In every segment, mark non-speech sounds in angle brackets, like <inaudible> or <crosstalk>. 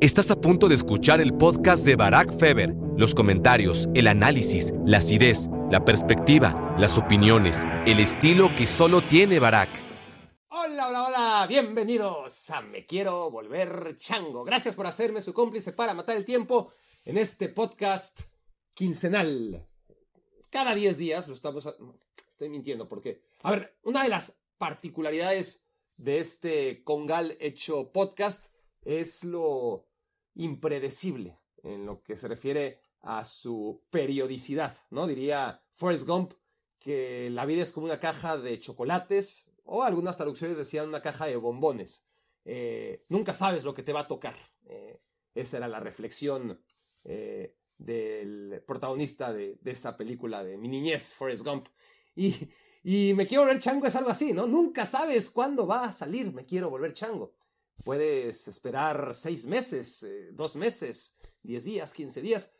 Estás a punto de escuchar el podcast de Barack Feber. Los comentarios, el análisis, la acidez, la perspectiva, las opiniones, el estilo que solo tiene Barack. Hola, hola, hola, bienvenidos a Me Quiero Volver Chango. Gracias por hacerme su cómplice para matar el tiempo en este podcast quincenal. Cada 10 días lo estamos... Estoy mintiendo porque... A ver, una de las particularidades de este Congal hecho podcast es lo impredecible en lo que se refiere a su periodicidad, ¿no? Diría Forrest Gump que la vida es como una caja de chocolates o algunas traducciones decían una caja de bombones. Eh, nunca sabes lo que te va a tocar. Eh, esa era la reflexión eh, del protagonista de, esa película de mi niñez, Forrest Gump. Y, y me quiero volver chango es algo así, ¿no? Nunca sabes cuándo va a salir, me quiero volver chango. Puedes esperar seis meses, eh, dos meses, diez días, quince días.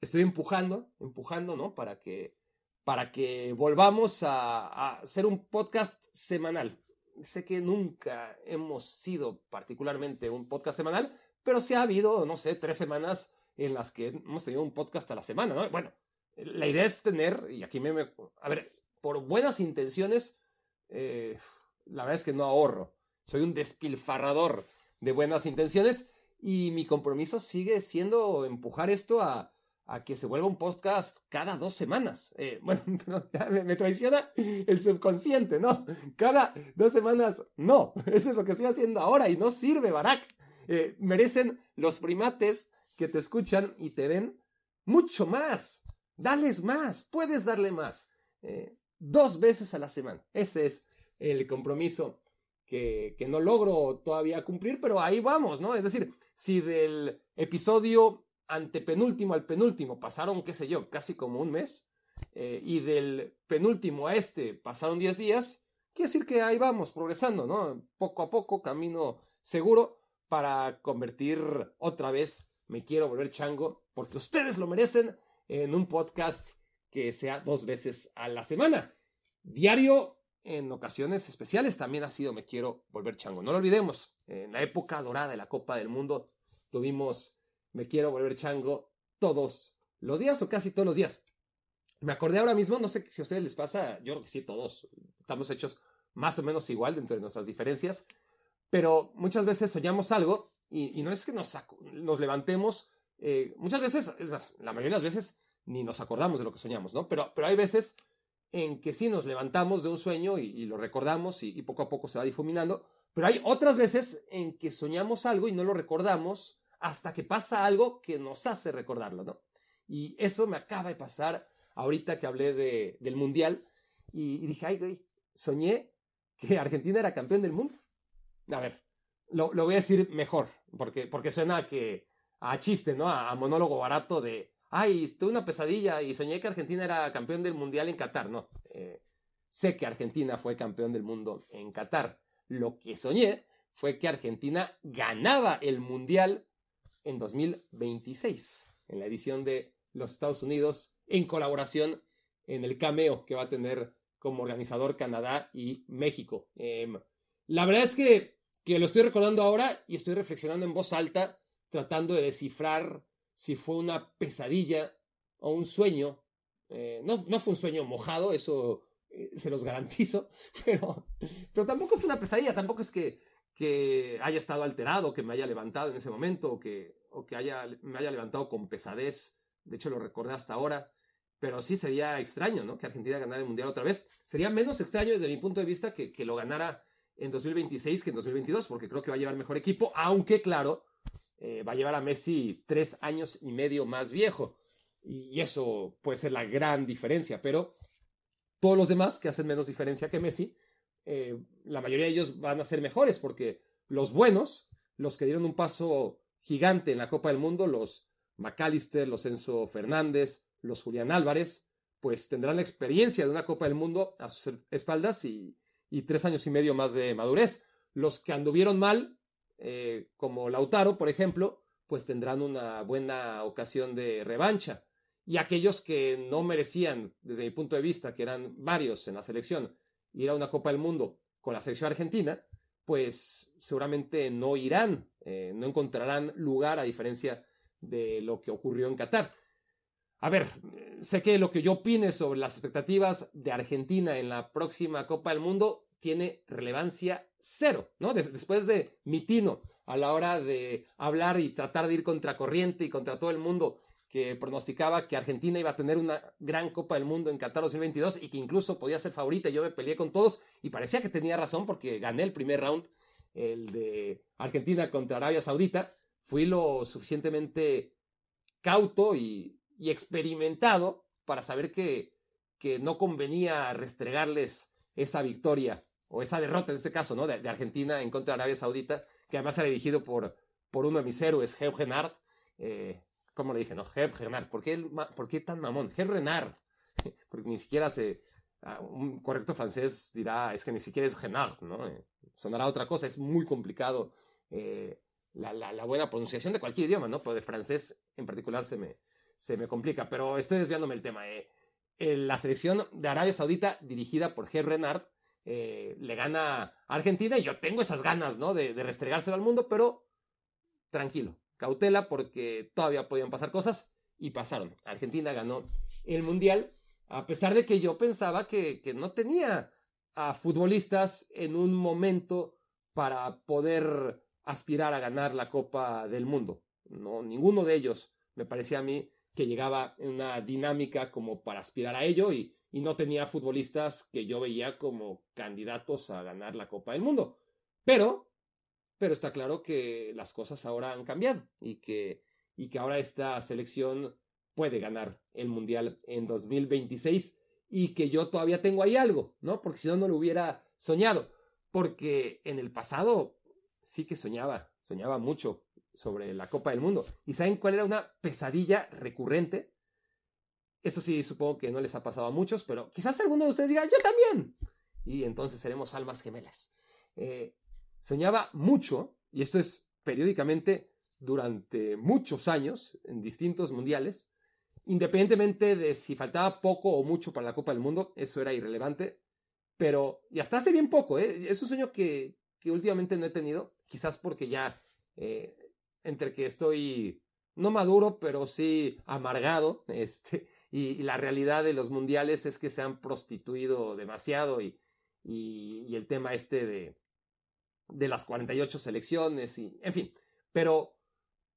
Estoy empujando, empujando, ¿no? Para que, para que volvamos a, a hacer un podcast semanal. Sé que nunca hemos sido particularmente un podcast semanal, pero sí ha habido, no sé, tres semanas en las que hemos tenido un podcast a la semana, ¿no? Bueno, la idea es tener, y aquí me... A ver, por buenas intenciones, eh, la verdad es que no ahorro soy un despilfarrador de buenas intenciones y mi compromiso sigue siendo empujar esto a, que se vuelva un podcast cada dos semanas. Eh, <laughs> bueno, me, traiciona el subconsciente, ¿no? Cada dos semanas, no. <laughs> Eso es lo que estoy haciendo ahora y no sirve, Barack. Eh, merecen los primates que te escuchan y te ven mucho más. Dales más, puedes darle más. Eh, dos veces a la semana. Ese es el compromiso que, no logro todavía cumplir, pero ahí vamos, ¿no? Es decir, si del episodio antepenúltimo al penúltimo pasaron, qué sé yo, casi como un mes, eh, y del penúltimo a este pasaron 10 días, quiere decir que ahí vamos, progresando, ¿no? Poco a poco, camino seguro para convertir otra vez, me quiero volver chango, porque ustedes lo merecen, en un podcast que sea dos veces a la semana. Diario en ocasiones especiales también ha sido Me Quiero Volver Chango. No lo olvidemos, en la época dorada de la Copa del Mundo tuvimos Me Quiero Volver Chango todos los días o casi todos los días. Me acordé ahora mismo, no sé si a ustedes les pasa, yo creo que sí, todos estamos hechos más o menos igual dentro de nuestras diferencias, pero muchas veces soñamos algo y, no es que nos, nos levantemos, eh, muchas veces, es más, la mayoría de las veces ni nos acordamos de lo que soñamos, ¿no? Pero, pero hay veces en que sí nos levantamos de un sueño y, lo recordamos y, poco a poco se va difuminando, pero hay otras veces en que soñamos algo y no lo recordamos hasta que pasa algo que nos hace recordarlo, ¿no? Y eso me acaba de pasar ahorita que hablé de, del Mundial y, dije, ay, güey, soñé que Argentina era campeón del mundo. A ver, lo, voy a decir mejor, porque, porque suena a que, a chiste, ¿no? a monólogo barato de, ay, tuve una pesadilla y soñé que Argentina era campeón del mundial en Qatar. No, eh, sé que Argentina fue campeón del mundo en Qatar. Lo que soñé fue que Argentina ganaba el mundial en 2026, en la edición de los Estados Unidos, en colaboración en el cameo que va a tener como organizador Canadá y México. Em, la verdad es que, que lo estoy recordando ahora y estoy reflexionando en voz alta, tratando de descifrar si fue una pesadilla o un sueño. Eh, no, no, fue un sueño mojado, eso eh, se los garantizo, <laughs> pero, pero tampoco fue una pesadilla, tampoco es que, que haya estado alterado, que me haya levantado en ese momento o que, o que haya, me haya levantado con pesadez. De hecho, lo recordé hasta ahora. Pero sí sería extraño, ¿no? Que Argentina ganara el Mundial otra vez. Sería menos extraño desde mi punto de vista que, que lo ganara en 2026 que en 2022, porque creo que va a llevar mejor equipo, aunque claro, eh, va a llevar a Messi tres años y medio más viejo. Y eso puede ser la gran diferencia, pero todos los demás que hacen menos diferencia que Messi, eh, la mayoría de ellos van a ser mejores porque los buenos, los que dieron un paso gigante en la Copa del Mundo, los McAllister, los Enzo Fernández, los Julián Álvarez, pues tendrán la experiencia de una Copa del Mundo a sus espaldas y, y tres años y medio más de madurez. Los que anduvieron mal, eh, como Lautaro, por ejemplo, pues tendrán una buena ocasión de revancha. Y aquellos que no merecían, desde mi punto de vista, que eran varios en la selección, ir a una Copa del Mundo con la selección argentina, pues seguramente no irán, eh, no encontrarán lugar a diferencia de lo que ocurrió en Qatar. A ver, sé que lo que yo opine sobre las expectativas de Argentina en la próxima Copa del Mundo tiene relevancia cero, ¿no? después de mi tino a la hora de hablar y tratar de ir contra corriente y contra todo el mundo que pronosticaba que Argentina iba a tener una gran Copa del Mundo en Qatar 2022 y que incluso podía ser favorita. Yo me peleé con todos y parecía que tenía razón porque gané el primer round, el de Argentina contra Arabia Saudita. Fui lo suficientemente cauto y, experimentado para saber que, que no convenía restregarles esa victoria o esa derrota en este caso, ¿no? De, Argentina en contra de Arabia Saudita, que además era dirigido por, por uno de mis héroes, Geo Renard. Eh, ¿Cómo le dije? No, Geo Renard. ¿Por qué, ¿Por qué tan mamón? Geo Renard. <laughs> Porque ni siquiera se... Ah, un correcto francés dirá, es que ni siquiera es Renard, ¿no? Eh, sonará otra cosa, es muy complicado eh, la, la, buena pronunciación de cualquier idioma, ¿no? Pero de francés en particular se me, se me complica. Pero estoy desviándome el tema. la selección de Arabia Saudita, dirigida por Geo Renard, eh, le gana a Argentina y yo tengo esas ganas, ¿no? De, de restregárselo al mundo, pero tranquilo, cautela porque todavía podían pasar cosas y pasaron. Argentina ganó el Mundial, a pesar de que yo pensaba que, que no tenía a futbolistas en un momento para poder aspirar a ganar la Copa del Mundo. No, ninguno de ellos me parecía a mí que llegaba en una dinámica como para aspirar a ello y, y no tenía futbolistas que yo veía como candidatos a ganar la Copa del Mundo. Pero, pero está claro que las cosas ahora han cambiado y que, y que ahora esta selección puede ganar el Mundial en 2026 y que yo todavía tengo ahí algo, ¿no? Porque si no, no lo hubiera soñado. Porque en el pasado sí que soñaba, soñaba mucho sobre la Copa del Mundo. ¿Y saben cuál era una pesadilla recurrente? Eso sí, supongo que no les ha pasado a muchos, pero quizás alguno de ustedes diga, yo también. Y entonces seremos almas gemelas. Eh, soñaba mucho, y esto es periódicamente durante muchos años, en distintos mundiales, independientemente de si faltaba poco o mucho para la Copa del Mundo, eso era irrelevante. Pero, y hasta hace bien poco, ¿eh? es un sueño que, que últimamente no he tenido, quizás porque ya, eh, entre que estoy no maduro, pero sí amargado, <laughs> este, y, la realidad de los mundiales es que se han prostituido demasiado y, y, el tema este de, de las 48 selecciones y, en fin, pero,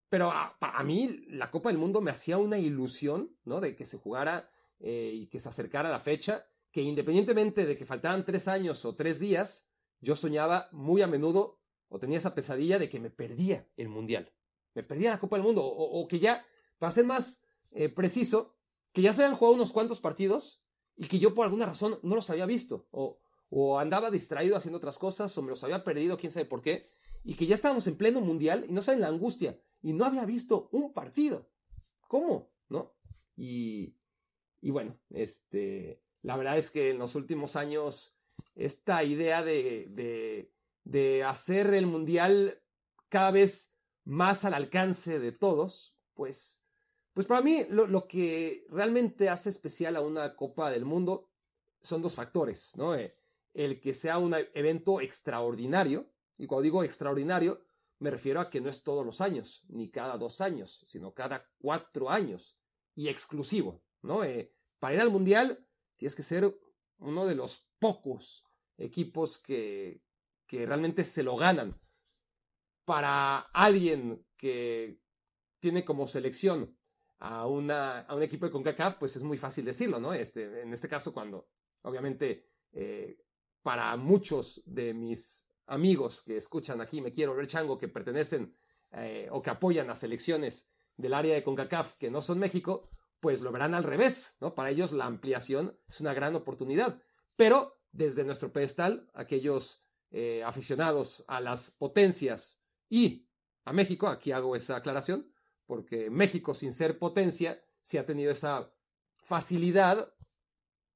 pero a, mí la Copa del Mundo me hacía una ilusión, ¿no? De que se jugara eh, y que se acercara la fecha, que independientemente de que faltaban tres años o tres días, yo soñaba muy a menudo o tenía esa pesadilla de que me perdía el mundial, me perdía la Copa del Mundo o, que ya, para ser más eh, preciso, que ya se habían jugado unos cuantos partidos y que yo por alguna razón no los había visto o, andaba distraído haciendo otras cosas o me los había perdido, quién sabe por qué, y que ya estábamos en pleno mundial y no saben la angustia y no había visto un partido. ¿Cómo? ¿No? Y, y bueno, este, la verdad es que en los últimos años esta idea de, de, de hacer el mundial cada vez más al alcance de todos, pues pues para mí lo, que realmente hace especial a una Copa del Mundo son dos factores, ¿no? Eh, el que sea un evento extraordinario, y cuando digo extraordinario, me refiero a que no es todos los años, ni cada dos años, sino cada cuatro años, y exclusivo, ¿no? Eh, para ir al Mundial tienes que ser uno de los pocos equipos que, que realmente se lo ganan. Para alguien que tiene como selección a, una, a un equipo de CONCACAF, pues es muy fácil decirlo, ¿no? Este, en este caso, cuando obviamente eh, para muchos de mis amigos que escuchan aquí, me quiero ver chango, que pertenecen eh, o que apoyan a selecciones del área de CONCACAF que no son México, pues lo verán al revés, ¿no? Para ellos la ampliación es una gran oportunidad. Pero desde nuestro pedestal, aquellos eh, aficionados a las potencias y a México, aquí hago esa aclaración, porque México, sin ser potencia, sí ha tenido esa facilidad,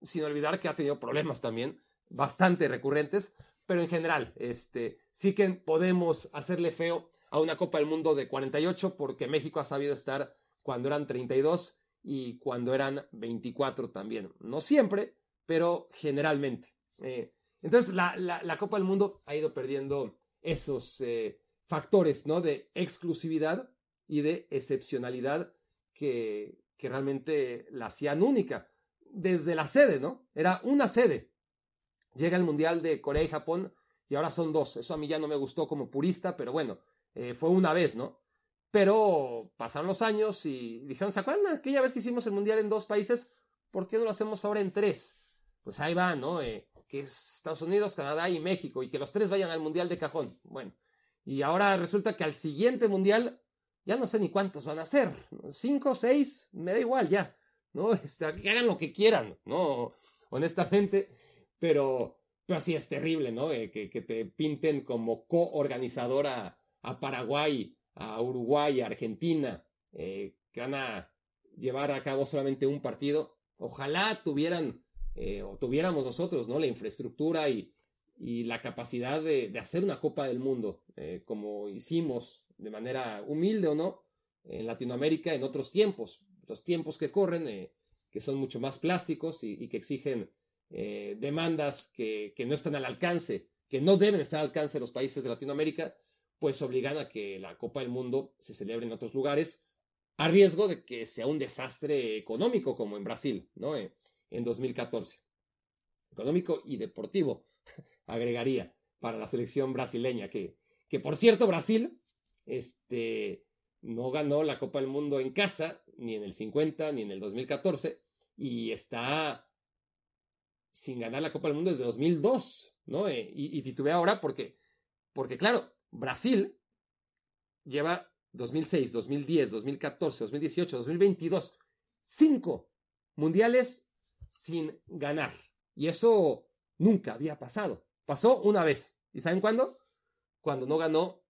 sin olvidar que ha tenido problemas también bastante recurrentes, pero en general, este, sí que podemos hacerle feo a una Copa del Mundo de 48 porque México ha sabido estar cuando eran 32 y cuando eran 24 también. No siempre, pero generalmente. Eh, entonces la, la, Copa del Mundo ha ido perdiendo esos eh, factores, ¿no? De exclusividad y de excepcionalidad que, que realmente la hacían única. Desde la sede, ¿no? Era una sede. Llega el Mundial de Corea y Japón y ahora son dos. Eso a mí ya no me gustó como purista, pero bueno, eh, fue una vez, ¿no? Pero pasaron los años y dijeron, ¿se acuerdan aquella vez que hicimos el Mundial en dos países? ¿Por qué no lo hacemos ahora en tres? Pues ahí va, ¿no? Eh, que es Estados Unidos, Canadá y México, y que los tres vayan al Mundial de cajón. Bueno, y ahora resulta que al siguiente Mundial, ya no sé ni cuántos van a ser, cinco, seis, me da igual ya, ¿no? <laughs> Este, que hagan lo que quieran, ¿no? Honestamente, pero, pero sí es terrible, ¿no? Eh, que, que, te pinten como coorganizadora a Paraguay, a Uruguay, a Argentina, eh, que van a llevar a cabo solamente un partido. Ojalá tuvieran eh, o tuviéramos nosotros, ¿no? La infraestructura y, y la capacidad de, de, hacer una Copa del Mundo, como hicimos de manera humilde o no en Latinoamérica en otros tiempos, los tiempos que corren, eh, que son mucho más plásticos y, que exigen eh, demandas que, que, no están al alcance, que no deben estar al alcance de los países de Latinoamérica, pues obligan a que la Copa del Mundo se celebre en otros lugares, a riesgo de que sea un desastre económico como en Brasil, ¿no? Eh, en 2014. Económico y deportivo, <laughs> agregaría, para la selección brasileña, que, que por cierto, Brasil este, no ganó la Copa del Mundo en casa, ni en el 50, ni en el 2014, y está sin ganar la Copa del Mundo desde 2002, ¿no? Eh, y, y titubea ahora porque, porque, claro, Brasil lleva 2006, 2010, 2014, 2018, 2022, cinco mundiales sin ganar. Y eso nunca había pasado. Pasó una vez. ¿Y saben cuándo? Cuando no ganó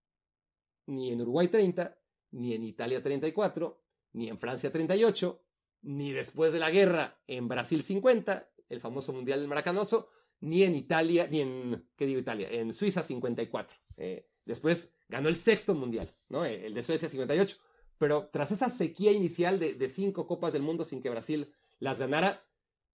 ni en Uruguay 30, ni en Italia 34, ni en Francia 38, ni después de la guerra en Brasil 50, el famoso Mundial del Maracanoso, ni en Italia, ni en, ¿qué digo Italia? En Suiza 54. Eh, después ganó el sexto Mundial, ¿no? El de Suecia 58. Pero tras esa sequía inicial de, de cinco Copas del Mundo sin que Brasil las ganara,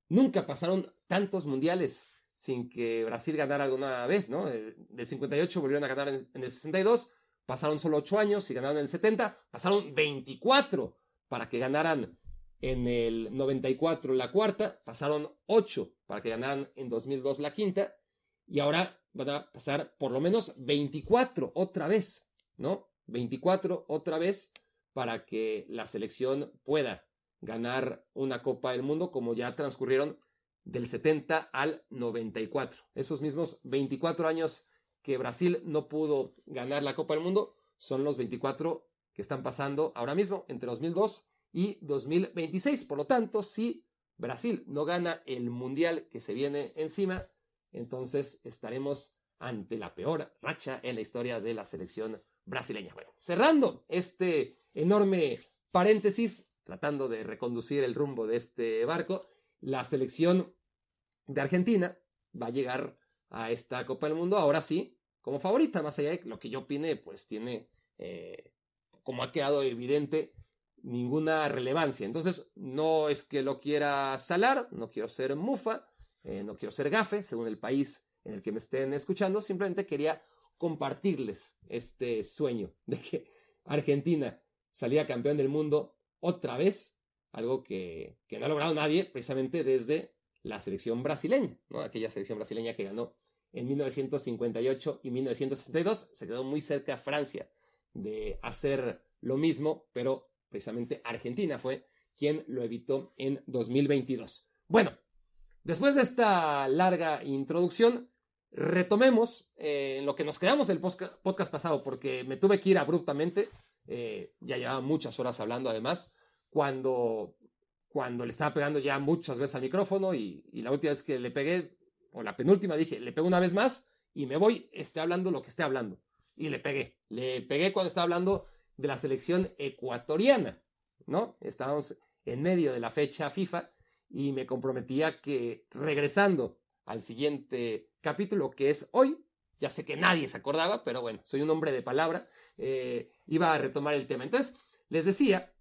Nunca pasaron tantos mundiales sin que Brasil ganara alguna vez, ¿no? Del 58 volvieron a ganar en, el 62, pasaron solo 8 años y ganaron en el 70, pasaron 24 para que ganaran en el 94 la cuarta, pasaron 8 para que ganaran en 2002 la quinta, y ahora van a pasar por lo menos 24 otra vez, ¿no? 24 otra vez para que la selección pueda ganar una Copa del Mundo, como ya transcurrieron del 70 al 94. Esos mismos 24 años que Brasil no pudo ganar la Copa del Mundo son los 24 que están pasando ahora mismo entre 2002 y 2026. Por lo tanto, si Brasil no gana el Mundial que se viene encima, entonces estaremos ante la peor racha en la historia de la selección brasileña. Cerrando este enorme paréntesis, tratando de reconducir el rumbo de este barco, la selección de Argentina va a llegar a esta Copa del Mundo, ahora sí, como favorita, más allá de lo que yo opine, pues tiene, eh, como ha quedado evidente, ninguna relevancia. Entonces, no es que lo quiera salar, no quiero ser mufa, eh, no quiero ser gafe, según el país en el que me estén escuchando, simplemente quería compartirles este sueño de que Argentina salía campeón del mundo otra vez, algo que, que no ha logrado nadie precisamente desde la selección brasileña, ¿no? aquella selección brasileña que ganó en 1958 y 1962, se quedó muy cerca Francia de hacer lo mismo, pero precisamente Argentina fue quien lo evitó en 2022. Bueno, después de esta larga introducción, retomemos eh, lo que nos quedamos el podcast pasado, porque me tuve que ir abruptamente eh, ya llevaba muchas horas hablando además, cuando, cuando le estaba pegando ya muchas veces al micrófono y, y, la última vez que le pegué, o la penúltima, dije, le pego una vez más y me voy, esté hablando lo que esté hablando. Y le pegué, le pegué cuando estaba hablando de la selección ecuatoriana, ¿no? Estábamos en medio de la fecha FIFA y me comprometía que regresando al siguiente capítulo, que es hoy, ya sé que nadie se acordaba, pero bueno, soy un hombre de palabra, eh, iba a retomar el tema. Entonces, les decía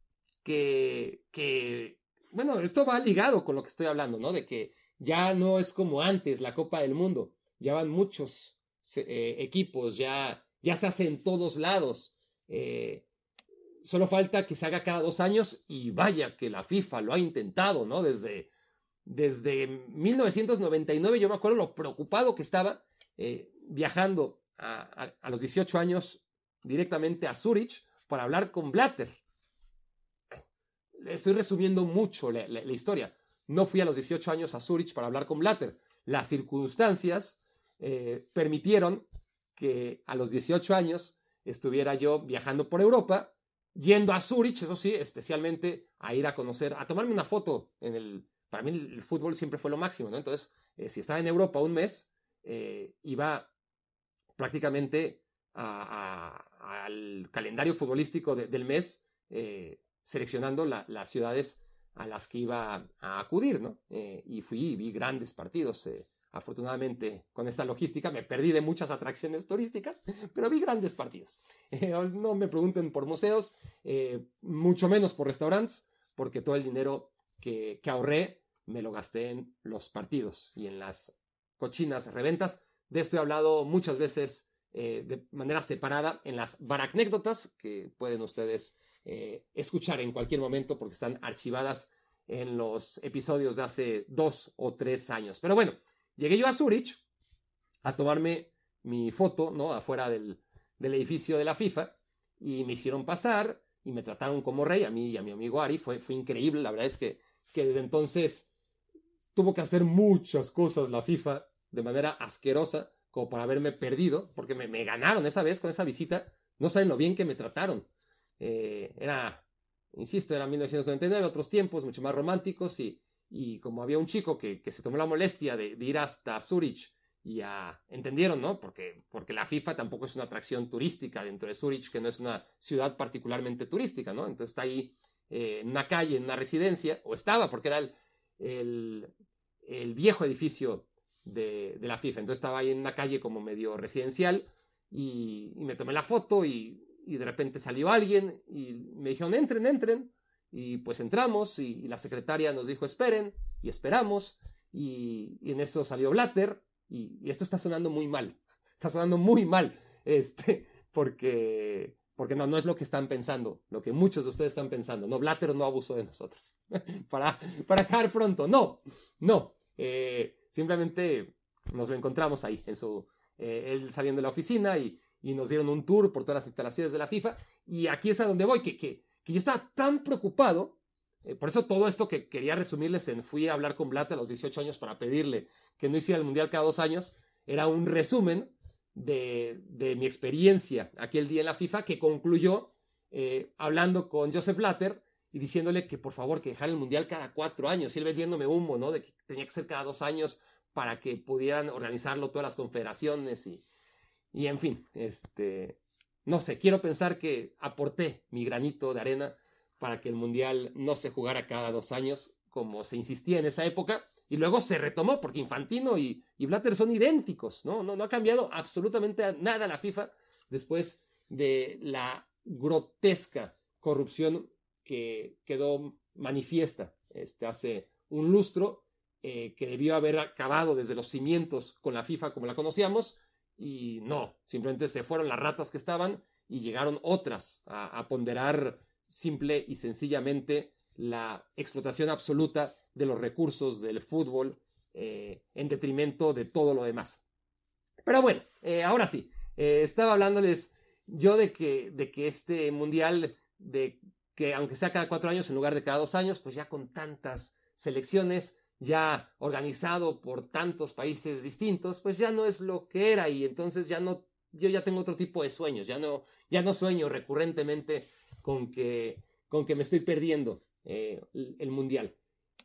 que, que, bueno, esto va ligado con lo que estoy hablando, ¿no? De que ya no es como antes la Copa del Mundo, ya van muchos eh, equipos, ya, ya se hace en todos lados. Eh, solo falta que se haga cada dos años y vaya que la FIFA lo ha intentado, ¿no? Desde, desde 1999 yo me acuerdo lo preocupado que estaba eh, viajando a, los 18 años directamente a Zurich para hablar con Blatter. Estoy resumiendo mucho la, historia. No fui a los 18 años a Zurich para hablar con Blatter. Las circunstancias eh, permitieron que a los 18 años estuviera yo viajando por Europa, yendo a Zurich, eso sí, especialmente a ir a conocer, a tomarme una foto en el... Para mí el fútbol siempre fue lo máximo, ¿no? Entonces, eh, si estaba en Europa un mes, eh, iba prácticamente al calendario futbolístico del mes, seleccionando las ciudades a las que iba a acudir, ¿no? y fui y vi grandes partidos. Afortunadamente, con esta logística me perdí de muchas atracciones turísticas, pero vi grandes partidos. <laughs> Eh, no me pregunten por museos, eh, mucho menos por restaurantes, porque todo el dinero que, ahorré me lo gasté en los partidos y en las cochinas reventas. De esto he hablado muchas veces eh, de manera separada en las baracnécdotas que pueden ustedes escuchar en cualquier momento porque están archivadas en los episodios de hace dos o tres años. Pero bueno, Llegué yo a Zurich a tomarme mi foto, ¿no? Afuera del, edificio de la FIFA y me hicieron pasar y me trataron como rey, a mí y a mi amigo Ari, fue, fue increíble, la verdad es que, que desde entonces tuvo que hacer muchas cosas la FIFA de manera asquerosa como para haberme perdido, porque me, me ganaron esa vez con esa visita, no saben lo bien que me trataron. Eh, era, insisto, era 1999, otros tiempos mucho más románticos y, y como había un chico que, se tomó la molestia de, ir hasta Zurich y entendieron, ¿no? Porque, porque la FIFA tampoco es una atracción turística dentro de Zurich, que no es una ciudad particularmente turística, ¿no? Entonces está ahí eh, en una calle, en una residencia, o estaba, porque era el, el, viejo edificio de, la FIFA. Entonces estaba ahí en una calle como medio residencial y, me tomé la foto y, y de repente salió alguien y me dijeron, entren, entren. Y pues entramos y, la secretaria nos dijo esperen y esperamos y, en eso salió Blatter y, esto está sonando muy mal, <laughs> está sonando muy mal, <laughs> este, porque, porque no, no es lo que están pensando, lo que muchos de ustedes están pensando, no, Blatter no abusó de nosotros, <laughs> para, para acabar pronto, no, no, eh, simplemente nos lo encontramos ahí, en su, eh, él saliendo de la oficina y, y nos dieron un tour por todas las instalaciones de la FIFA y aquí es a donde voy, que, que que yo estaba tan preocupado, eh, por eso todo esto que quería resumirles en fui a hablar con Blatter a los 18 años para pedirle que no hiciera el Mundial cada dos años, era un resumen de, mi experiencia aquel día en la FIFA que concluyó eh, hablando con Joseph Blatter y diciéndole que por favor que dejara el Mundial cada cuatro años y él vendiéndome humo, ¿no? De que tenía que ser cada dos años para que pudieran organizarlo todas las confederaciones y, y en fin, este, no sé, quiero pensar que aporté mi granito de arena para que el Mundial no se jugara cada dos años, como se insistía en esa época, y luego se retomó, porque Infantino y, Blatter son idénticos, ¿no? ¿no? No ha cambiado absolutamente nada la FIFA después de la grotesca corrupción que quedó manifiesta este, hace un lustro, eh, que debió haber acabado desde los cimientos con la FIFA como la conocíamos, y no, simplemente se fueron las ratas que estaban y llegaron otras a, ponderar simple y sencillamente la explotación absoluta de los recursos del fútbol eh, en detrimento de todo lo demás. Pero bueno, eh, ahora sí, eh, estaba hablándoles yo de que, de que este mundial, de que aunque sea cada cuatro años en lugar de cada dos años, pues ya con tantas selecciones, ya organizado por tantos países distintos, pues ya no es lo que era y entonces ya no, yo ya tengo otro tipo de sueños, ya no, ya no sueño recurrentemente con que, con que me estoy perdiendo eh, el, mundial.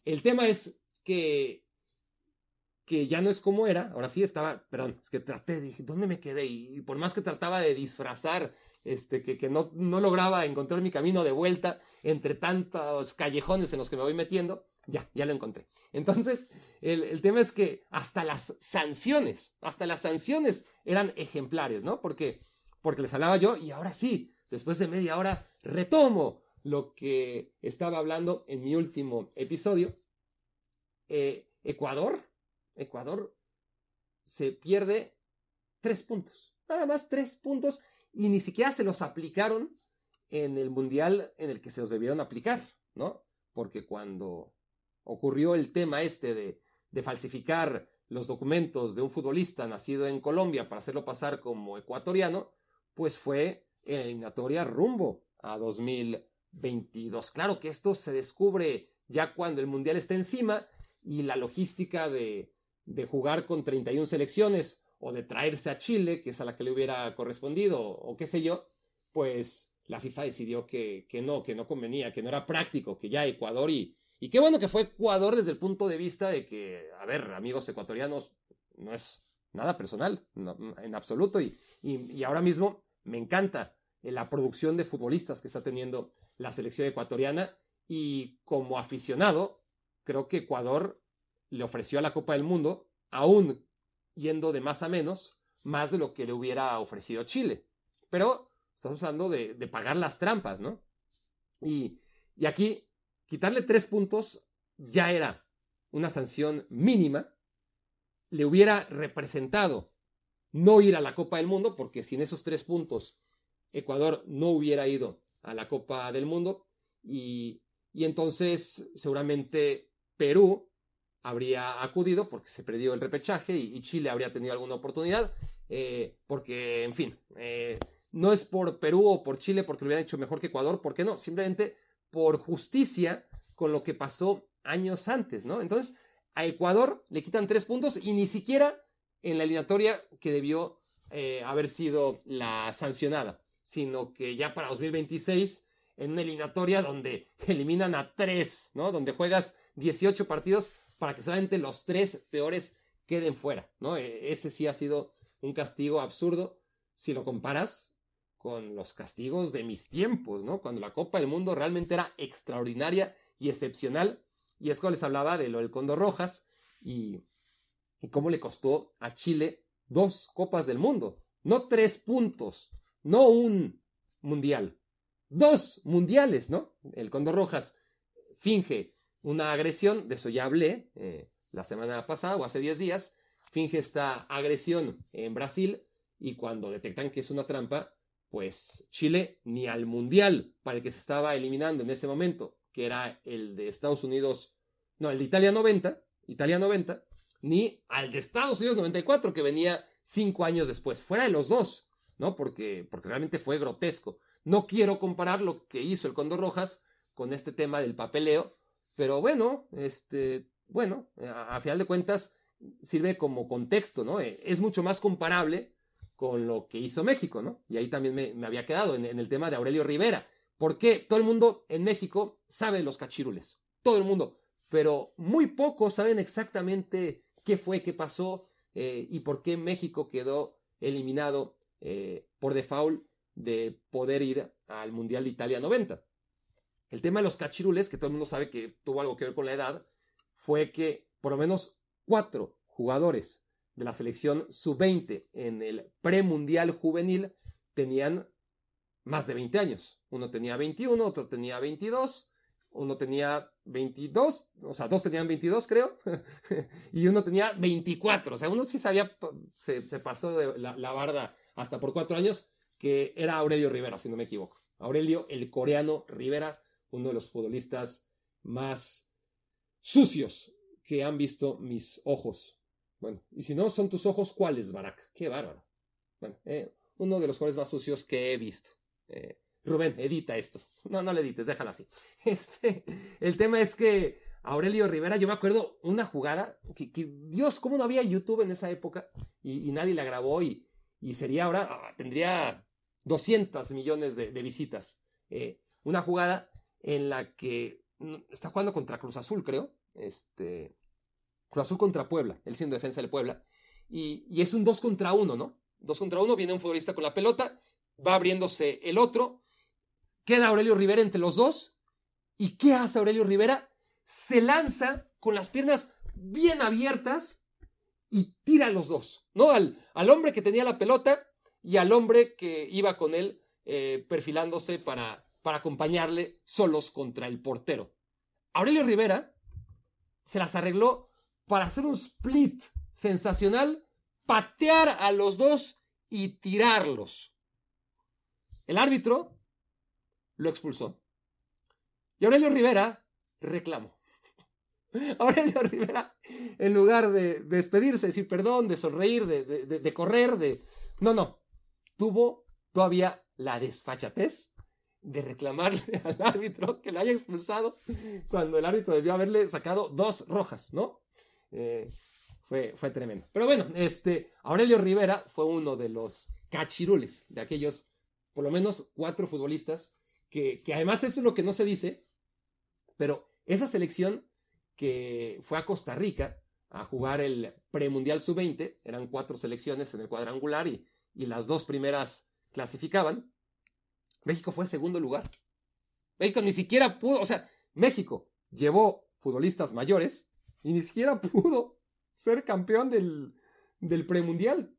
El tema es que, que ya no es como era, ahora sí estaba, perdón, es que traté, dije, ¿dónde me quedé? Y, por más que trataba de disfrazar, este, que, no lograba encontrar mi camino de vuelta entre tantos callejones en los que me voy metiendo, ya, ya lo encontré. Entonces, el, tema es que hasta las sanciones, hasta las sanciones eran ejemplares, ¿no? Porque, porque les hablaba yo y ahora sí, después de media hora, retomo lo que estaba hablando en mi último episodio. Eh, Ecuador, Ecuador se pierde tres puntos. Nada más tres puntos y ni siquiera se los aplicaron en el mundial en el que se los debieron aplicar, ¿no? Porque cuando ocurrió el tema este de, de falsificar los documentos de un futbolista nacido en Colombia para hacerlo pasar como ecuatoriano, pues fue en eliminatoria rumbo a 2022. Claro que esto se descubre ya cuando el Mundial está encima y la logística de, de jugar con 31 selecciones o de traerse a Chile, que es a la que le hubiera correspondido, o qué sé yo, pues la FIFA decidió que, que no, que no convenía, que no era práctico, que ya Ecuador y, y qué bueno que fue Ecuador desde el punto de vista de que, a ver, amigos ecuatorianos, no es nada personal, en absoluto. Y, y, ahora mismo me encanta la producción de futbolistas que está teniendo la selección ecuatoriana. Y como aficionado, creo que Ecuador le ofreció a la Copa del Mundo, aún yendo de más a menos, más de lo que le hubiera ofrecido Chile. Pero estamos hablando de, de pagar las trampas, ¿no? Y, y aquí quitarle tres puntos ya era una sanción mínima, le hubiera representado no ir a la Copa del Mundo, porque sin esos tres puntos Ecuador no hubiera ido a la Copa del Mundo y, entonces seguramente Perú habría acudido porque se perdió el repechaje y, Chile habría tenido alguna oportunidad, eh, porque, en fin, eh, no es por Perú o por Chile porque lo hubieran hecho mejor que Ecuador, porque no, simplemente por justicia con lo que pasó años antes, ¿no? Entonces, a Ecuador le quitan tres puntos y ni siquiera en la eliminatoria que debió eh, haber sido la sancionada, sino que ya para 2026, en una eliminatoria donde eliminan a tres, ¿no? Donde juegas 18 partidos para que solamente los tres peores queden fuera, ¿no? E, ese sí ha sido un castigo absurdo si lo comparas con los castigos de mis tiempos, ¿no? Cuando la Copa del Mundo realmente era extraordinaria y excepcional. Y es cuando les hablaba de lo del Condor Rojas y, y cómo le costó a Chile dos Copas del Mundo. No tres puntos, no un mundial, dos mundiales, ¿no? El Condor Rojas finge una agresión, de eso ya hablé eh, la semana pasada o hace 10 días, finge esta agresión en Brasil y cuando detectan que es una trampa, pues Chile ni al Mundial para el que se estaba eliminando en ese momento, que era el de Estados Unidos, no, el de Italia 90, Italia 90, ni al de Estados Unidos 94, que venía cinco años después, fuera de los dos, ¿no? Porque, porque realmente fue grotesco. No quiero comparar lo que hizo el Condor Rojas con este tema del papeleo, pero bueno, este, bueno, a, final de cuentas sirve como contexto, ¿no? Es mucho más comparable con lo que hizo México, ¿no? Y ahí también me, había quedado en, el tema de Aurelio Rivera. Porque todo el mundo en México sabe los cachirules, todo el mundo, pero muy pocos saben exactamente qué fue, qué pasó eh, y por qué México quedó eliminado eh, por default de poder ir al Mundial de Italia 90. El tema de los cachirules, que todo el mundo sabe que tuvo algo que ver con la edad, fue que por lo menos cuatro jugadores de la selección sub-20 en el premundial juvenil tenían más de 20 años. Uno tenía 21, otro tenía 22, uno tenía 22, o sea, dos tenían 22 creo, <laughs> y uno tenía 24. O sea, uno sí sabía, se, pasó de la, la, barda hasta por cuatro años, que era Aurelio Rivera, si no me equivoco. Aurelio, el coreano Rivera, uno de los futbolistas más sucios que han visto mis ojos bueno, y si no son tus ojos, ¿cuáles, Barak? Qué bárbaro. Bueno, eh, uno de los jugadores más sucios que he visto. Eh, Rubén, edita esto. No, no le edites, déjalo así. <laughs> Este, el tema es que Aurelio Rivera, yo me acuerdo una jugada que, Dios, ¿cómo no había YouTube en esa época? Y, nadie la grabó y, y sería ahora, ah, tendría 200 millones de, visitas. Eh, una jugada en la que está jugando contra Cruz Azul, creo. Este, Cruz Azul contra Puebla, él siendo defensa de Puebla. Y, es un 2 contra 1, ¿no? 2 contra 1, viene un futbolista con la pelota, va abriéndose el otro, queda Aurelio Rivera entre los dos. ¿Y qué hace Aurelio Rivera? Se lanza con las piernas bien abiertas y tira a los dos, ¿no? Al, al hombre que tenía la pelota y al hombre que iba con él eh, perfilándose para, para acompañarle solos contra el portero. Aurelio Rivera se las arregló para hacer un split sensacional patear a los dos y tirarlos. El árbitro lo expulsó. Y Aurelio Rivera reclamó. <laughs> Aurelio Rivera, en lugar de, despedirse, decir perdón, de sonreír, de, correr, de... No, no. Tuvo todavía la desfachatez de reclamarle <laughs> al árbitro que lo haya expulsado cuando el árbitro debió haberle sacado dos rojas, ¿no? Eh, fue, fue tremendo. Pero bueno, este, Aurelio Rivera fue uno de los cachirules, de aquellos, por lo menos cuatro futbolistas, que, que además eso es lo que no se dice, pero esa selección que fue a Costa Rica a jugar el premundial sub-20, eran cuatro selecciones en el cuadrangular y, y las dos primeras clasificaban. México fue en segundo lugar. México ni siquiera pudo, o sea, México llevó futbolistas mayores y ni siquiera <laughs> pudo ser campeón del, del premundial.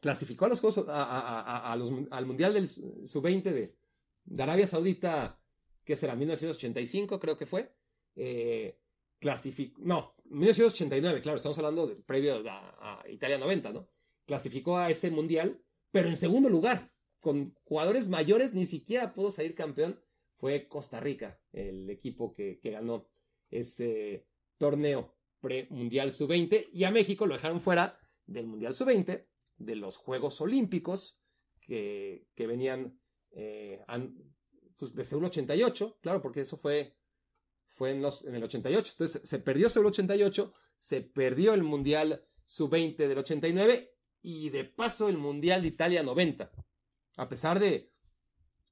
Clasificó a los Juegos, a, al Mundial del Sub-20 de, Arabia Saudita, que será 1985, creo que fue. Eh, clasificó, no, 1989, claro, estamos hablando del previo a, Italia 90, ¿no? Clasificó a ese mundial, pero en segundo lugar, con jugadores mayores, ni siquiera pudo salir campeón. Fue Costa Rica, el equipo que, ganó ese torneo pre-mundial sub-20, y a México lo dejaron fuera del mundial sub-20, de los Juegos Olímpicos que, venían eh, pues de Seúl 88, claro, porque eso fue fue en, los, en el 88. Entonces se perdió el 88, se perdió el Mundial Sub-20 del 89 y de paso el Mundial de Italia 90. A pesar de,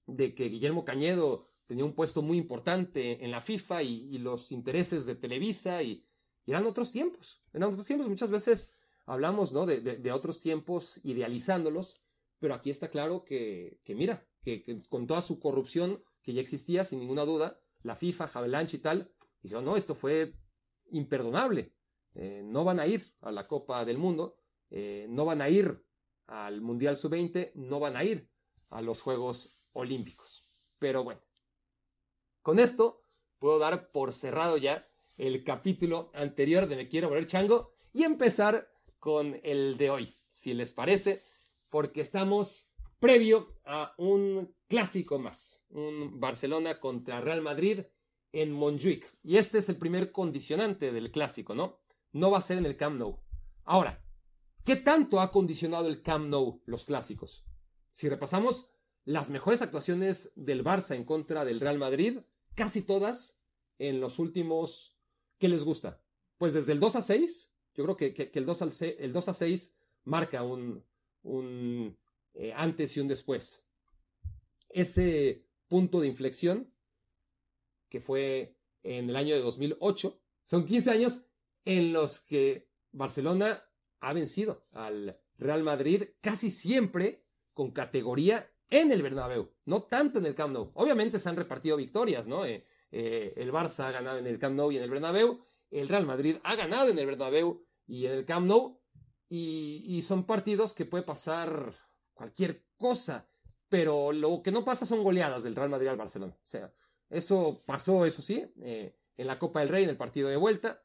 que Guillermo Cañedo tenía un puesto muy importante en la FIFA y, los intereses de Televisa y, eran otros tiempos. Eran otros tiempos. Muchas veces hablamos ¿no? de, otros tiempos idealizándolos, pero aquí está claro que, mira, que, que, con toda su corrupción que ya existía, sin ninguna duda, la FIFA, Javelanche y tal, dijeron, no, esto fue imperdonable. Eh, no van a ir a la Copa del Mundo, eh, no van a ir al Mundial Sub-20, no van a ir a los Juegos Olímpicos. Pero bueno, con esto puedo dar por cerrado ya el capítulo anterior de Me Quiero Volver Chango y empezar con el de hoy, si les parece, porque estamos previo a un clásico más, un Barcelona contra Real Madrid en Montjuic. Y este es el primer condicionante del clásico, ¿no? No va a ser en el Camp Nou. Ahora, ¿qué tanto ha condicionado el Camp Nou los clásicos? Si repasamos las mejores actuaciones del Barça en contra del Real Madrid, casi todas en los últimos... ¿Qué les gusta? Pues desde el 2 a 6, yo creo que, el, 2 al el 2 a 6 marca un, un eh, antes y un después. Ese punto de inflexión, que fue en el año de 2008, son 15 años en los que Barcelona ha vencido al Real Madrid casi siempre con categoría en el Bernabéu, no tanto en el Camp Nou. Obviamente se han repartido victorias, ¿no? Eh, eh, el Barça ha ganado en el Camp Nou y en el Bernabéu, el Real Madrid ha ganado en el Bernabéu y en el Camp Nou, y, son partidos que puede pasar cualquier cosa. Pero lo que no pasa son goleadas del Real Madrid al Barcelona. O sea, eso pasó, eso sí, eh, en la Copa del Rey, en el partido de vuelta.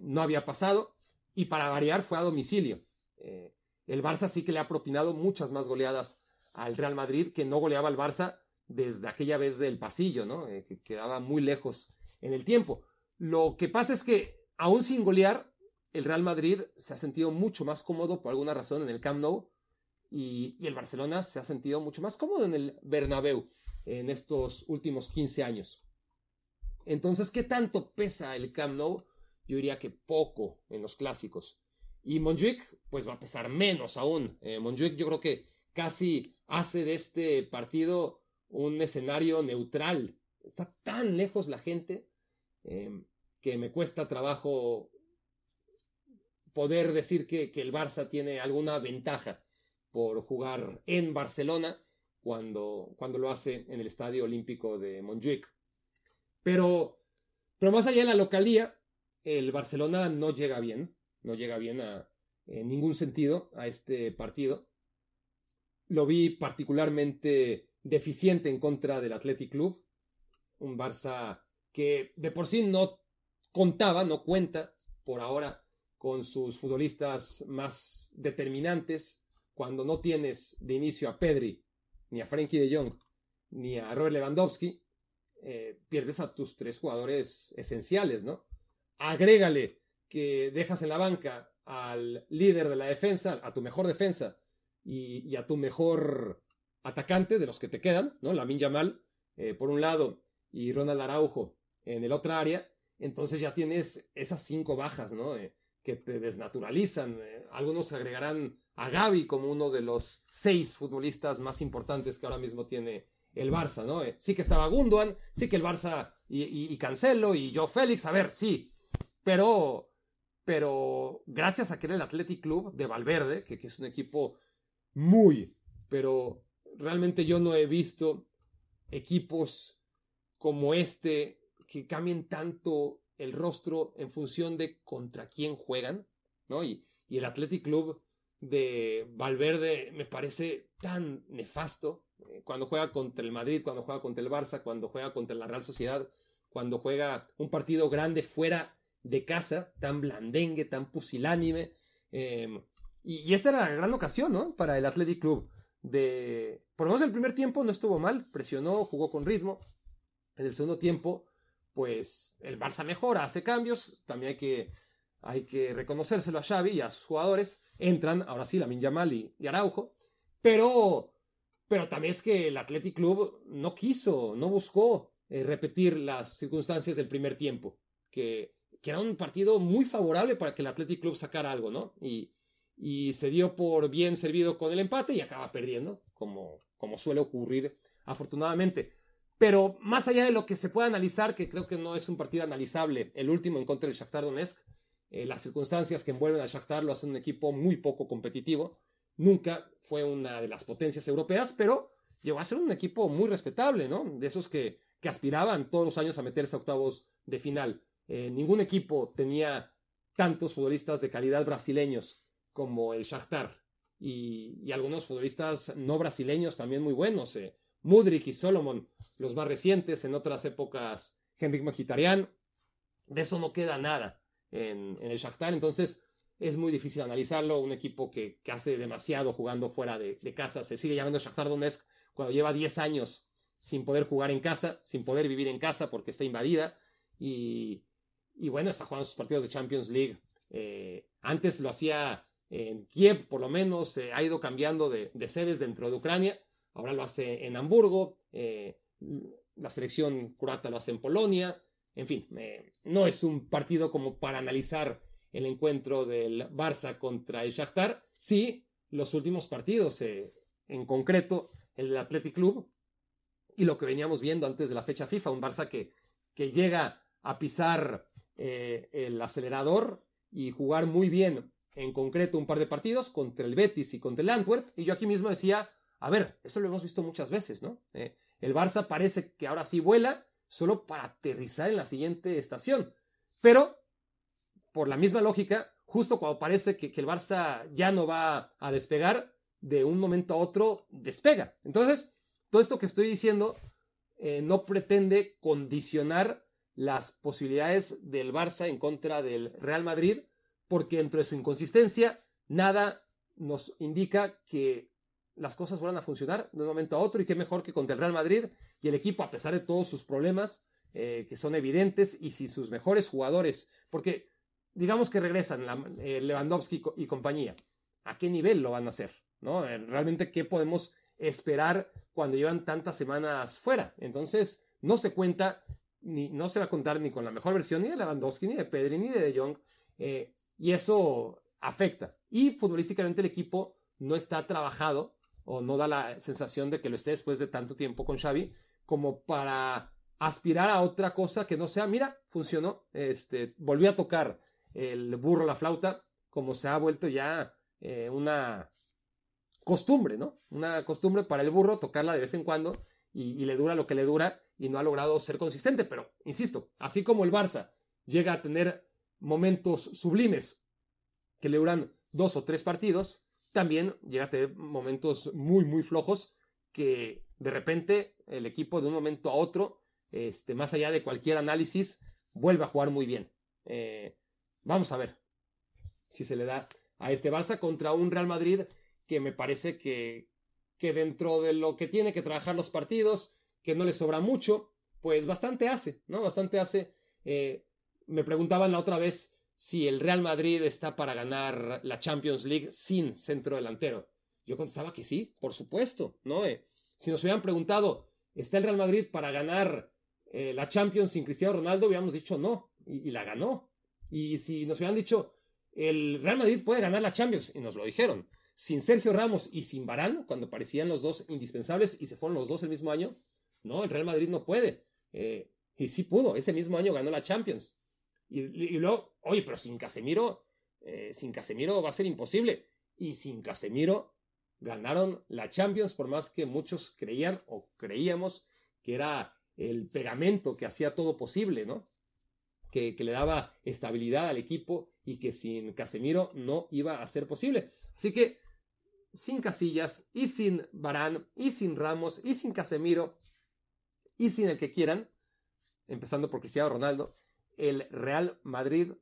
No había pasado. Y para variar fue a domicilio. Eh, el Barça sí que le ha propinado muchas más goleadas al Real Madrid que no goleaba al Barça desde aquella vez del pasillo, ¿no? que quedaba muy lejos en el tiempo. Lo que pasa es que, aún sin golear, el Real Madrid se ha sentido mucho más cómodo por alguna razón en el Camp Nou y, el Barcelona se ha sentido mucho más cómodo en el Bernabéu en estos últimos 15 años. Entonces, ¿qué tanto pesa el Camp Nou? Yo diría que poco en los clásicos. Y Montjuic, pues va a pesar menos aún. Eh, Montjuic yo creo que casi hace de este partido un escenario neutral. Está tan lejos la gente em, que me cuesta trabajo poder decir que, que el Barça tiene alguna ventaja por jugar en Barcelona cuando, cuando lo hace en el Estadio Olímpico de Montjuic. Pero, pero más allá de la localía, el Barcelona no llega bien, no llega bien a, en ningún sentido a este partido. Lo vi particularmente deficiente en contra del Athletic Club, un Barça que de por sí no contaba, no cuenta por ahora con sus futbolistas más determinantes, cuando no tienes de inicio a Pedri, ni a Frankie de Jong, ni a Robert Lewandowski, eh, pierdes a tus tres jugadores esenciales, ¿no? Agrégale que dejas en la banca al líder de la defensa, a tu mejor defensa y, a tu mejor atacante de los que te quedan, ¿no? Lamin Yamal, eh, por un lado, y Ronald Araujo en el otro área, entonces ya tienes esas cinco bajas, ¿no? Eh, que te desnaturalizan. algunos agregarán a Gaby como uno de los seis futbolistas más importantes que ahora mismo tiene el Barça, ¿no? Eh, sí que estaba Gundogan, sí que el Barça y, Cancelo y Joe Félix, a ver, sí, pero, pero gracias a que era el Athletic Club de Valverde, que, que es un equipo muy, pero realmente yo no he visto equipos como este que cambien tanto el rostro en función de contra quién juegan, ¿no? Y, y el Athletic Club de Valverde me parece tan nefasto eh, cuando juega contra el Madrid, cuando juega contra el Barça, cuando juega contra la Real Sociedad, cuando juega un partido grande fuera de casa, tan blandengue, tan pusilánime. Em, y, esta era la gran ocasión, ¿no? Para el Athletic Club. De, por lo menos el primer tiempo no estuvo mal, presionó, jugó con ritmo. En el segundo tiempo, pues el Barça mejora, hace cambios. También hay que, hay que reconocérselo a Xavi y a sus jugadores. Entran, ahora sí, la Yamal y, y Araujo. Pero pero también es que el Athletic Club no quiso, no buscó eh, repetir las circunstancias del primer tiempo, que, que, era un partido muy favorable para que el Athletic Club sacara algo, ¿no? Y, y se dio por bien servido con el empate y acaba perdiendo, como, como suele ocurrir afortunadamente. Pero más allá de lo que se puede analizar, que creo que no es un partido analizable, el último en contra del Shakhtar Donetsk, eh, las circunstancias que envuelven al Shakhtar lo hacen un equipo muy poco competitivo. Nunca fue una de las potencias europeas, pero llegó a ser un equipo muy respetable, ¿no? De esos que, que aspiraban todos los años a meterse a octavos de final. Eh, ningún equipo tenía tantos futbolistas de calidad brasileños como el Shakhtar. Y, algunos futbolistas no brasileños también muy buenos. Eh. Mudrik y Solomon, los más recientes, en otras épocas Henrik Mkhitaryan. De eso no queda nada en, el Shakhtar. Entonces, es muy difícil analizarlo. Un equipo que, hace demasiado jugando fuera de, casa. Se sigue llamando Shakhtar Donetsk cuando lleva 10 años sin poder jugar en casa, sin poder vivir en casa porque está invadida. Y, bueno, está jugando sus partidos de Champions League. Eh, antes lo hacía en Kiev, por lo menos. ha ido cambiando de, sedes dentro de Ucrania. Ahora lo hace en Hamburgo. Eh, la selección croata lo hace en Polonia. En fin, eh, no es un partido como para analizar el encuentro del Barça contra el Shakhtar, sí los últimos partidos, eh, en concreto el del Athletic Club y lo que veníamos viendo antes de la fecha FIFA, un Barça que, que llega a pisar eh, el acelerador y jugar muy bien, en concreto un par de partidos contra el Betis y contra el Antwerp, y yo aquí mismo decía, a ver, eso lo hemos visto muchas veces, ¿no? Eh, el Barça parece que ahora sí vuela solo para aterrizar en la siguiente estación, pero por la misma lógica, justo cuando parece que, el Barça ya no va a despegar, de un momento a otro despega. Entonces, todo esto que estoy diciendo eh, no pretende condicionar las posibilidades del Barça en contra del Real Madrid, porque dentro de su inconsistencia, nada nos indica que las cosas van a funcionar de un momento a otro y qué mejor que contra el Real Madrid y el equipo, a pesar de todos sus problemas eh, que son evidentes y si sus mejores jugadores, porque digamos que regresan eh, Lewandowski y compañía, ¿a qué nivel lo van a hacer? ¿No? Eh, realmente, ¿qué podemos esperar cuando llevan tantas semanas fuera? Entonces, no se cuenta, ni, no se va a contar ni con la mejor versión ni de Lewandowski, ni de Pedri, ni de De Jong, eh, y eso afecta. Y futbolísticamente el equipo no está trabajado o no da la sensación de que lo esté después de tanto tiempo con Xavi como para aspirar a otra cosa que no sea, mira, funcionó, este, volvió a tocar el burro, la flauta, como se ha vuelto ya eh, una costumbre, ¿no? Una costumbre para el burro tocarla de vez en cuando y, le dura lo que le dura y no ha logrado ser consistente. Pero, insisto, así como el Barça llega a tener momentos sublimes que le duran dos o tres partidos, también llega a tener momentos muy, muy flojos que de repente el equipo de un momento a otro, este, más allá de cualquier análisis, vuelve a jugar muy bien. Eh, Vamos a ver. si se le da a este Barça contra un Real Madrid que me parece que, que dentro de lo que tiene que trabajar los partidos, que no le sobra mucho, pues bastante hace, ¿no? Bastante hace. Eh, me preguntaban la otra vez si el Real Madrid está para ganar la Champions League sin centro delantero. Yo contestaba que sí, por supuesto, ¿no? Eh, si nos hubieran preguntado, ¿está el Real Madrid para ganar eh, la Champions sin Cristiano Ronaldo? Hubiéramos dicho no, y, la ganó. Y si nos hubieran dicho, el Real Madrid puede ganar la Champions, y nos lo dijeron, sin Sergio Ramos y sin Barán, cuando parecían los dos indispensables y se fueron los dos el mismo año, no, el Real Madrid no puede. Eh, y sí pudo, ese mismo año ganó la Champions. Y, luego, oye, pero sin Casemiro, eh, sin Casemiro va a ser imposible. Y sin Casemiro ganaron la Champions, por más que muchos creían o creíamos que era el pegamento que hacía todo posible, ¿no? Que, que, le daba estabilidad al equipo y que sin Casemiro no iba a ser posible. Así que sin Casillas y sin Barán y sin Ramos y sin Casemiro y sin el que quieran, empezando por Cristiano Ronaldo, el Real Madrid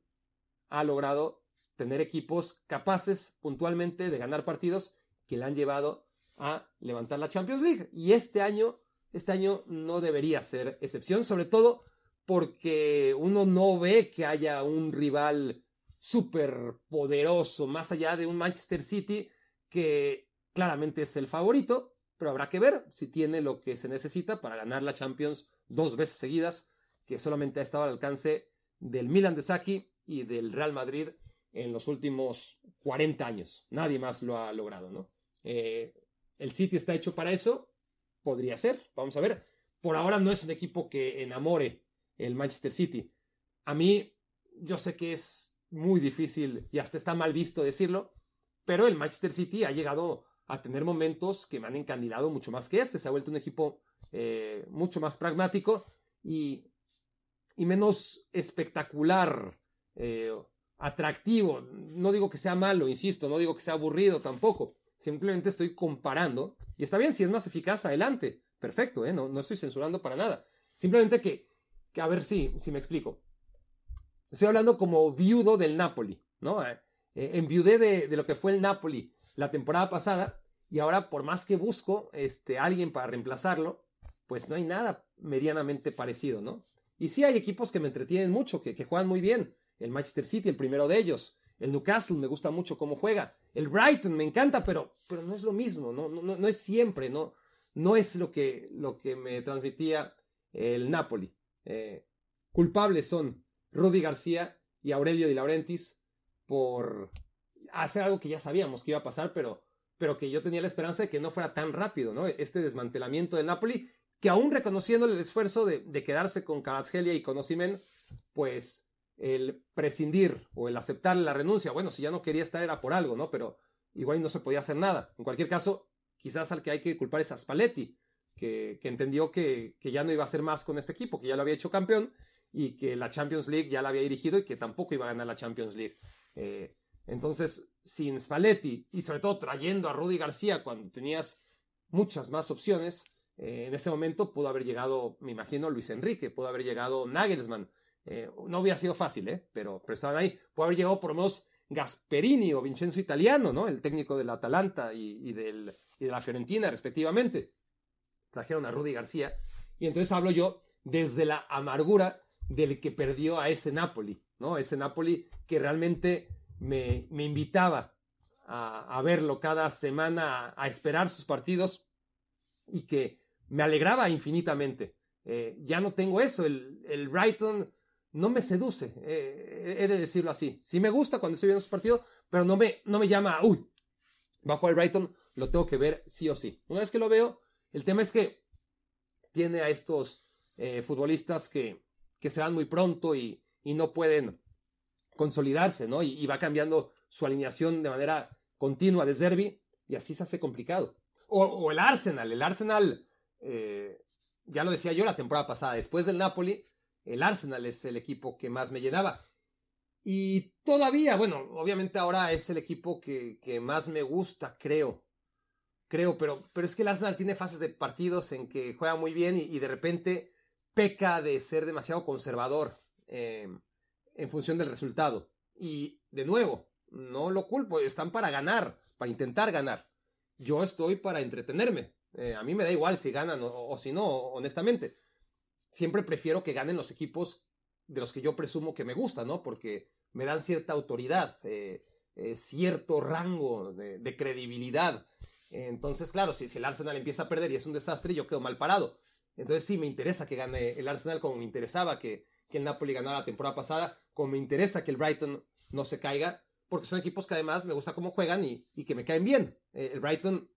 ha logrado tener equipos capaces puntualmente de ganar partidos que le han llevado a levantar la Champions League. Y este año, este año no debería ser excepción, sobre todo porque uno no ve que haya un rival súper poderoso, más allá de un Manchester City que claramente es el favorito, pero habrá que ver si tiene lo que se necesita para ganar la Champions dos veces seguidas que solamente ha estado al alcance del Milan de Saki y del Real Madrid en los últimos 40 años. Nadie más lo ha logrado, ¿no? Eh, el City está hecho para eso, podría ser, vamos a ver. Por ahora no es un equipo que enamore el Manchester City. A mí, yo sé que es muy difícil y hasta está mal visto decirlo, pero el Manchester City ha llegado a tener momentos que me han encandilado mucho más que este. Se ha vuelto un equipo eh, mucho más pragmático y y menos espectacular, eh, atractivo. No digo que sea malo, insisto, no digo que sea aburrido tampoco. Simplemente estoy comparando. Y está bien, si es más eficaz, adelante. Perfecto, ¿eh? no, no estoy censurando para nada. Simplemente que, que a ver si, si me explico. Estoy hablando como viudo del Napoli, ¿no? Enviudé de, de, lo que fue el Napoli la temporada pasada y ahora por más que busco este, alguien para reemplazarlo, pues no hay nada medianamente parecido, ¿no? Y sí hay equipos que me entretienen mucho, que, juegan muy bien. El Manchester City, el primero de ellos. El Newcastle me gusta mucho cómo juega. El Brighton me encanta, pero, pero no es lo mismo, no, no, no es siempre, no, no es lo que, lo que me transmitía el Napoli. Eh, culpables son Rudy García y Aurelio Di Laurentiis por hacer algo que ya sabíamos que iba a pasar, pero, pero que yo tenía la esperanza de que no fuera tan rápido, ¿no? Este desmantelamiento del Napoli que aún reconociendo el esfuerzo de, quedarse con Karatsgelia y con Osimen, pues el prescindir o el aceptar la renuncia, bueno, si ya no quería estar era por algo, ¿no? Pero igual no se podía hacer nada. En cualquier caso, quizás al que hay que culpar es a Spalletti, que, entendió que, ya no iba a hacer más con este equipo, que ya lo había hecho campeón y que la Champions League ya la había dirigido y que tampoco iba a ganar la Champions League. Eh, entonces, sin Spalletti y sobre todo trayendo a Rudy García cuando tenías muchas más opciones, eh, en ese momento pudo haber llegado, me imagino, Luis Enrique, pudo haber llegado Nagelsmann. Eh, no hubiera sido fácil, ¿eh? pero, estaban ahí. Pudo haber llegado por lo menos Gasperini o Vincenzo Italiano, ¿no? El técnico del Atalanta y, del, y de la Fiorentina, respectivamente. Trajeron a Rudy García. Y entonces hablo yo desde la amargura del que perdió a ese Napoli, ¿no? Ese Napoli que realmente me, me invitaba a, verlo cada semana, a esperar sus partidos y que me alegraba infinitamente. Eh, ya no tengo eso, el, Brighton no me seduce, eh, he de decirlo así. Sí me gusta cuando estoy viendo su partido, pero no me, no me llama, uy, bajo el Brighton lo tengo que ver sí o sí. Una vez que lo veo, el tema es que tiene a estos eh, futbolistas que, que se van muy pronto y, y no pueden consolidarse, ¿no? Y, va cambiando su alineación de manera continua de Zerbi y así se hace complicado. O, el Arsenal, el Arsenal eh, ya lo decía yo la temporada pasada, después del Napoli, el Arsenal es el equipo que más me llenaba. Y todavía, bueno, obviamente ahora es el equipo que, más me gusta, creo. Creo, pero, pero es que el Arsenal tiene fases de partidos en que juega muy bien y, de repente peca de ser demasiado conservador em, en función del resultado. Y de nuevo, no lo culpo, están para ganar, para intentar ganar. Yo estoy para entretenerme. Eh, a mí me da igual si ganan o, si no, honestamente. Siempre prefiero que ganen los equipos de los que yo presumo que me gustan, ¿no? Porque me dan cierta autoridad, eh, eh, cierto rango de, credibilidad. Entonces, claro, si, si, el Arsenal empieza a perder y es un desastre, yo quedo mal parado. Entonces sí, me interesa que gane el Arsenal como me interesaba que, que el Napoli ganara la temporada pasada, como me interesa que el Brighton no se caiga, porque son equipos que además me gusta cómo juegan y, que me caen bien. Eh, el Brighton,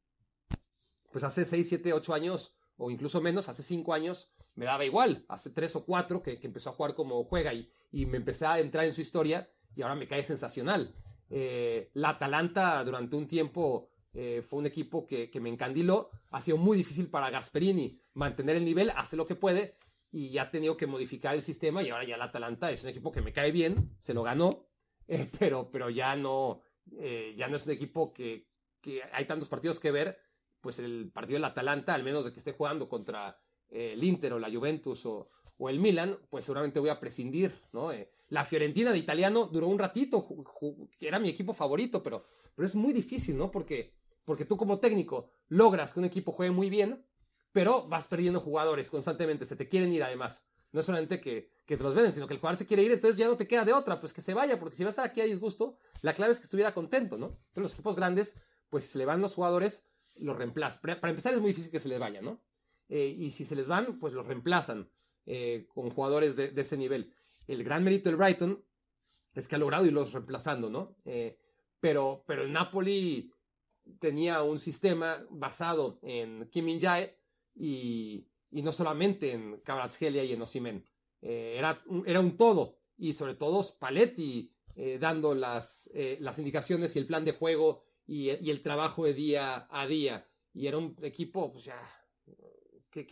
pues hace 6, 7, 8 años, o incluso menos, hace 5 años, me daba igual. Hace 3 o 4 que, empezó a jugar como juega y, y me empecé a entrar en su historia y ahora me cae sensacional. Eh, la Atalanta durante un tiempo eh, fue un equipo que, que, me encandiló. Ha sido muy difícil para Gasperini mantener el nivel, hace lo que puede y ha tenido que modificar el sistema y ahora ya el Atalanta es un equipo que me cae bien, se lo ganó, <laughs> eh, pero, pero ya no, eh, ya no es un equipo que, que, hay tantos partidos que ver, pues el partido del Atalanta, al menos de que esté jugando contra eh, el Inter o la Juventus o, o, el Milan, pues seguramente voy a prescindir, ¿no? la Fiorentina de italiano duró un ratito, era mi equipo favorito, pero, pero es muy difícil, ¿no? Porque, porque tú como técnico logras que un equipo juegue muy bien, pero vas perdiendo jugadores constantemente, se te quieren ir además. No solamente que, que te los venden, sino que el jugador se quiere ir, entonces ya no te queda de otra, pues que se vaya, porque si va a estar aquí a disgusto, la clave es que estuviera contento, ¿no? Entonces los equipos grandes, pues si se le van los jugadores, los reemplazan. Para empezar es muy difícil que se les vaya, ¿no? Eh, y si se les van, pues los reemplazan eh, con jugadores de, ese nivel. El gran mérito del Brighton es que ha logrado irlos reemplazando, ¿no? Eh, pero, pero el Napoli tenía un sistema basado en Kim Min-jae, y, no solamente en Kvaratskhelia y en Osimen. Eh, era, era un todo y sobre todo Spalletti eh, dando las, eh, las indicaciones y el plan de juego y, el trabajo de día a día. Y era un equipo, pues ya, que,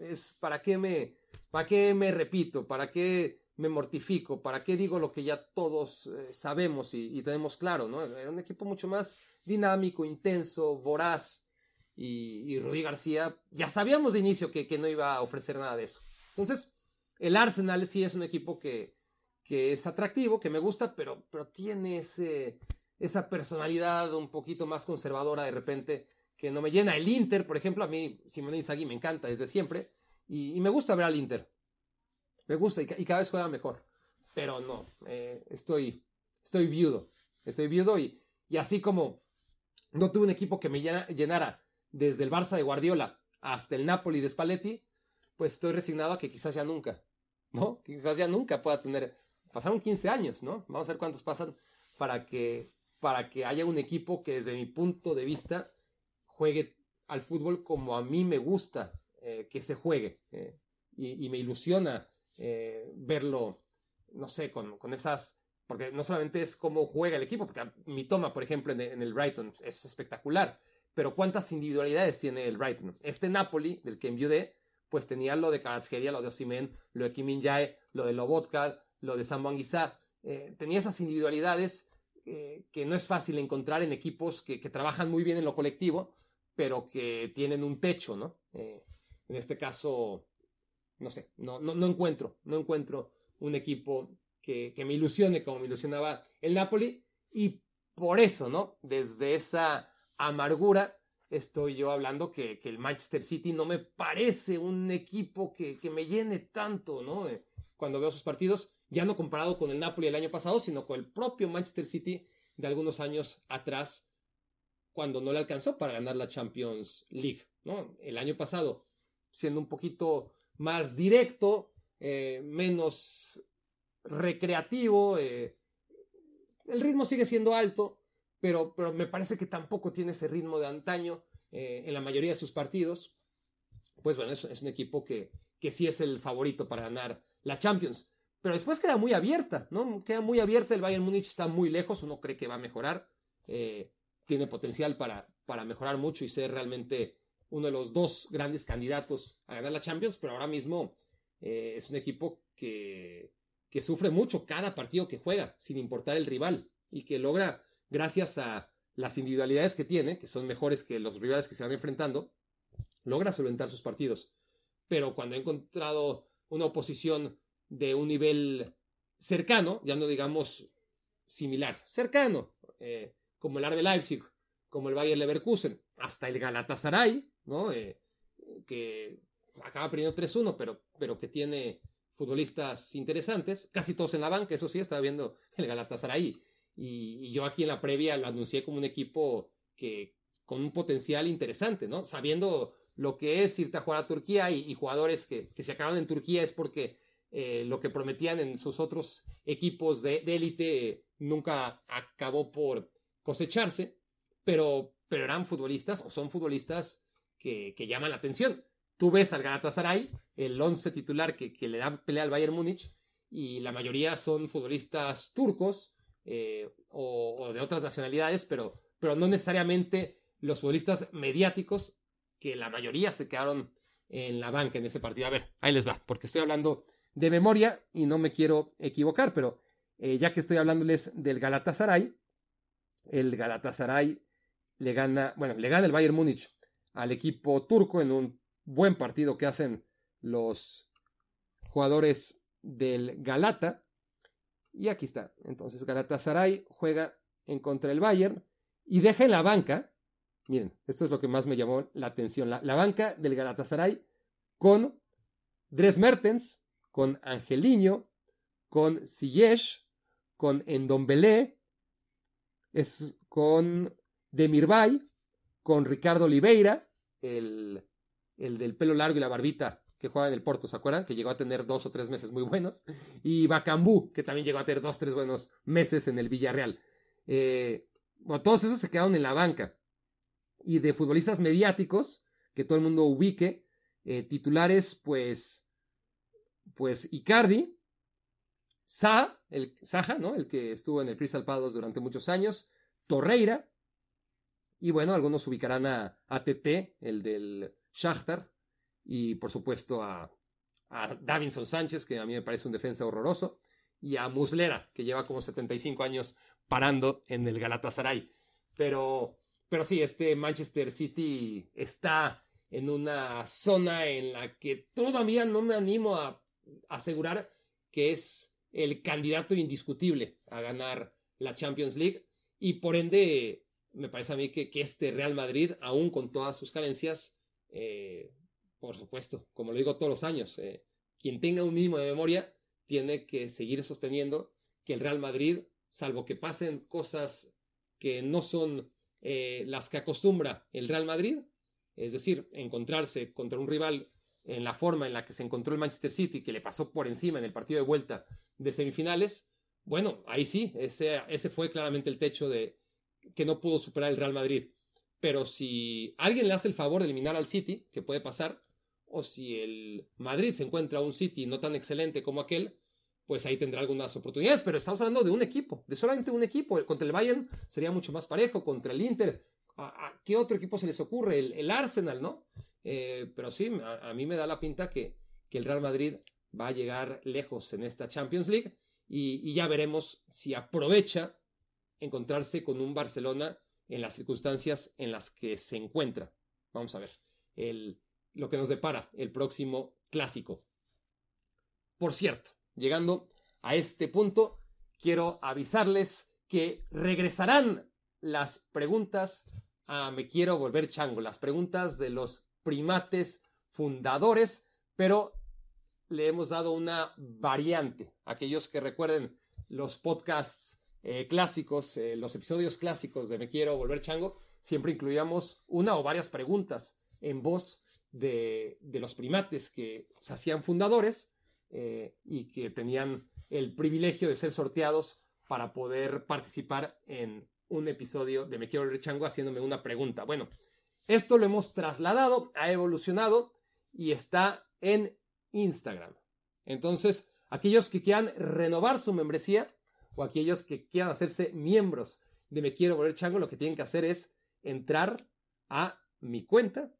es, ¿para qué, me, ¿para qué me repito? ¿Para qué me mortifico? ¿Para qué digo lo que ya todos sabemos y, y, tenemos claro? ¿no? Era un equipo mucho más dinámico, intenso, voraz, y, y Rudy García, ya sabíamos de inicio que, no iba a ofrecer nada de eso. Entonces, el Arsenal sí es un equipo que, que es atractivo, que me gusta, pero, pero tiene ese, esa personalidad un poquito más conservadora de repente que no me llena. El Inter, por ejemplo, a mí Simone Inzaghi me encanta desde siempre y, me gusta ver al Inter. Me gusta y, cada vez juega mejor. Pero no, eh, estoy, estoy viudo. Estoy viudo y, y así como no tuve un equipo que me llenara desde el Barça de Guardiola hasta el Napoli de Spalletti, pues estoy resignado a que quizás ya nunca, ¿no? Quizás ya nunca pueda tener, pasaron 15 años, ¿no? Vamos a ver cuántos pasan para que, para que haya un equipo que desde mi punto de vista juegue al fútbol como a mí me gusta eh, que se juegue eh, y, me ilusiona eh, verlo, no sé, con, con, esas, porque no solamente es cómo juega el equipo, porque mi toma, por ejemplo, en, en el Brighton es espectacular, pero ¿cuántas individualidades tiene el Brighton? Este Napoli, del que enviudé, pues tenía lo de Karatskelia, lo de Osimen, lo de Kim Jae, lo de Lobotka, lo de Sam eh, tenía esas individualidades eh, que no es fácil encontrar en equipos que, trabajan muy bien en lo colectivo, pero que tienen un techo, ¿no? Eh, en este caso, no sé, no, no, no, encuentro, no encuentro un equipo que, que me ilusione como me ilusionaba el Napoli y por eso, ¿no? Desde esa amargura estoy yo hablando que, el Manchester City no me parece un equipo que, me llene tanto, ¿no? Eh, cuando veo sus partidos, ya no comparado con el Napoli el año pasado, sino con el propio Manchester City de algunos años atrás, cuando no le alcanzó para ganar la Champions League, ¿no? El año pasado, siendo un poquito más directo, eh, menos recreativo, eh, el ritmo sigue siendo alto, pero, pero me parece que tampoco tiene ese ritmo de antaño eh, en la mayoría de sus partidos. Pues bueno, es, un equipo que, que sí es el favorito para ganar la Champions. Pero después queda muy abierta, ¿no? Queda muy abierta. El Bayern Múnich está muy lejos, uno cree que va a mejorar. Eh, tiene potencial para, para mejorar mucho y ser realmente uno de los dos grandes candidatos a ganar la Champions, pero ahora mismo eh, es un equipo que, que sufre mucho cada partido que juega, sin importar el rival, y que logra gracias a las individualidades que tiene, que son mejores que los rivales que se van enfrentando, logra solventar sus partidos. Pero cuando ha encontrado una oposición de un nivel cercano, ya no digamos similar, cercano, eh, como el Arbe Leipzig, como el Bayer Leverkusen, hasta el Galatasaray, ¿no? Eh, que acaba perdiendo 3-1, pero, pero que tiene futbolistas interesantes, casi todos en la banca, eso sí, estaba viendo el Galatasaray. Y, yo aquí en la previa lo anuncié como un equipo que con un potencial interesante, ¿no? Sabiendo lo que es irte a jugar a Turquía y, jugadores que, se acabaron en Turquía es porque eh, lo que prometían en sus otros equipos de élite nunca acabó por cosecharse, pero, pero eran futbolistas o son futbolistas que, llaman la atención. Tú ves al Galatasaray, el 11 titular que, le da pelea al Bayern Múnich, y la mayoría son futbolistas turcos eh, o, de otras nacionalidades, pero, pero no necesariamente los futbolistas mediáticos que la mayoría se quedaron en la banca en ese partido. A ver, ahí les va, porque estoy hablando de memoria y no me quiero equivocar, pero eh, ya que estoy hablándoles del Galatasaray, el Galatasaray le gana, bueno, le gana el Bayern Múnich al equipo turco en un buen partido que hacen los jugadores del Galata. Y aquí está. Entonces Galatasaray juega en contra del Bayern y deja en la banca Miren, esto es lo que más me llamó la atención. La, banca del Galatasaray con Dres Mertens, con Angeliño, con Siyesh, con Endombele, es con Demirbay, con Ricardo Oliveira, el, el del pelo largo y la barbita que juega en el Porto, ¿se acuerdan? Que llegó a tener dos o tres meses muy buenos. Y Bacambú, que también llegó a tener dos o tres buenos meses en el Villarreal. Eh, bueno, todos esos se quedaron en la banca y de futbolistas mediáticos que todo el mundo ubique. Eh, titulares, pues, pues Icardi, Sa, el Saja, ¿no? El que estuvo en el Crystal Palace durante muchos años, Torreira, y bueno, algunos ubicarán a, a el del Shakhtar, y por supuesto a, a Davinson Sánchez, que a mí me parece un defensa horroroso, y a Muslera, que lleva como 75 años parando en el Galatasaray. Pero pero sí, este Manchester City está en una zona en la que todavía no me animo a asegurar que es el candidato indiscutible a ganar la Champions League y por ende me parece a mí que, este Real Madrid, aún con todas sus carencias, eh, por supuesto, como lo digo todos los años, eh, quien tenga un mínimo de memoria tiene que seguir sosteniendo que el Real Madrid, salvo que pasen cosas que no son eh, las que acostumbra el Real Madrid, es decir, encontrarse contra un rival en la forma en la que se encontró el Manchester City, que le pasó por encima en el partido de vuelta de semifinales, bueno, ahí sí, ese, ese fue claramente el techo de que no pudo superar el Real Madrid. Pero si alguien le hace el favor de eliminar al City, que puede pasar, o si el Madrid se encuentra un City no tan excelente como aquel, pues ahí tendrá algunas oportunidades, pero estamos hablando de un equipo, de solamente un equipo. Contra el Bayern sería mucho más parejo, contra el Inter, ¿a, qué otro equipo se les ocurre? El, Arsenal, ¿no? Eh, pero sí, a, mí me da la pinta que, que, el Real Madrid va a llegar lejos en esta Champions League y, ya veremos si aprovecha encontrarse con un Barcelona en las circunstancias en las que se encuentra. Vamos a ver el, lo que nos depara el próximo clásico. Por cierto, llegando a este punto, quiero avisarles que regresarán las preguntas a Me quiero volver chango, las preguntas de los primates fundadores, pero le hemos dado una variante. Aquellos que recuerden los podcasts eh, clásicos, eh, los episodios clásicos de Me quiero volver chango, siempre incluíamos una o varias preguntas en voz de, los primates que se hacían fundadores eh, y que tenían el privilegio de ser sorteados para poder participar en un episodio de Me Quiero Rechango haciéndome una pregunta. Bueno, esto lo hemos trasladado, ha evolucionado y está en Instagram. Entonces, aquellos que quieran renovar su membresía o aquellos que quieran hacerse miembros de Me Quiero Volver Chango, lo que tienen que hacer es entrar a mi cuenta,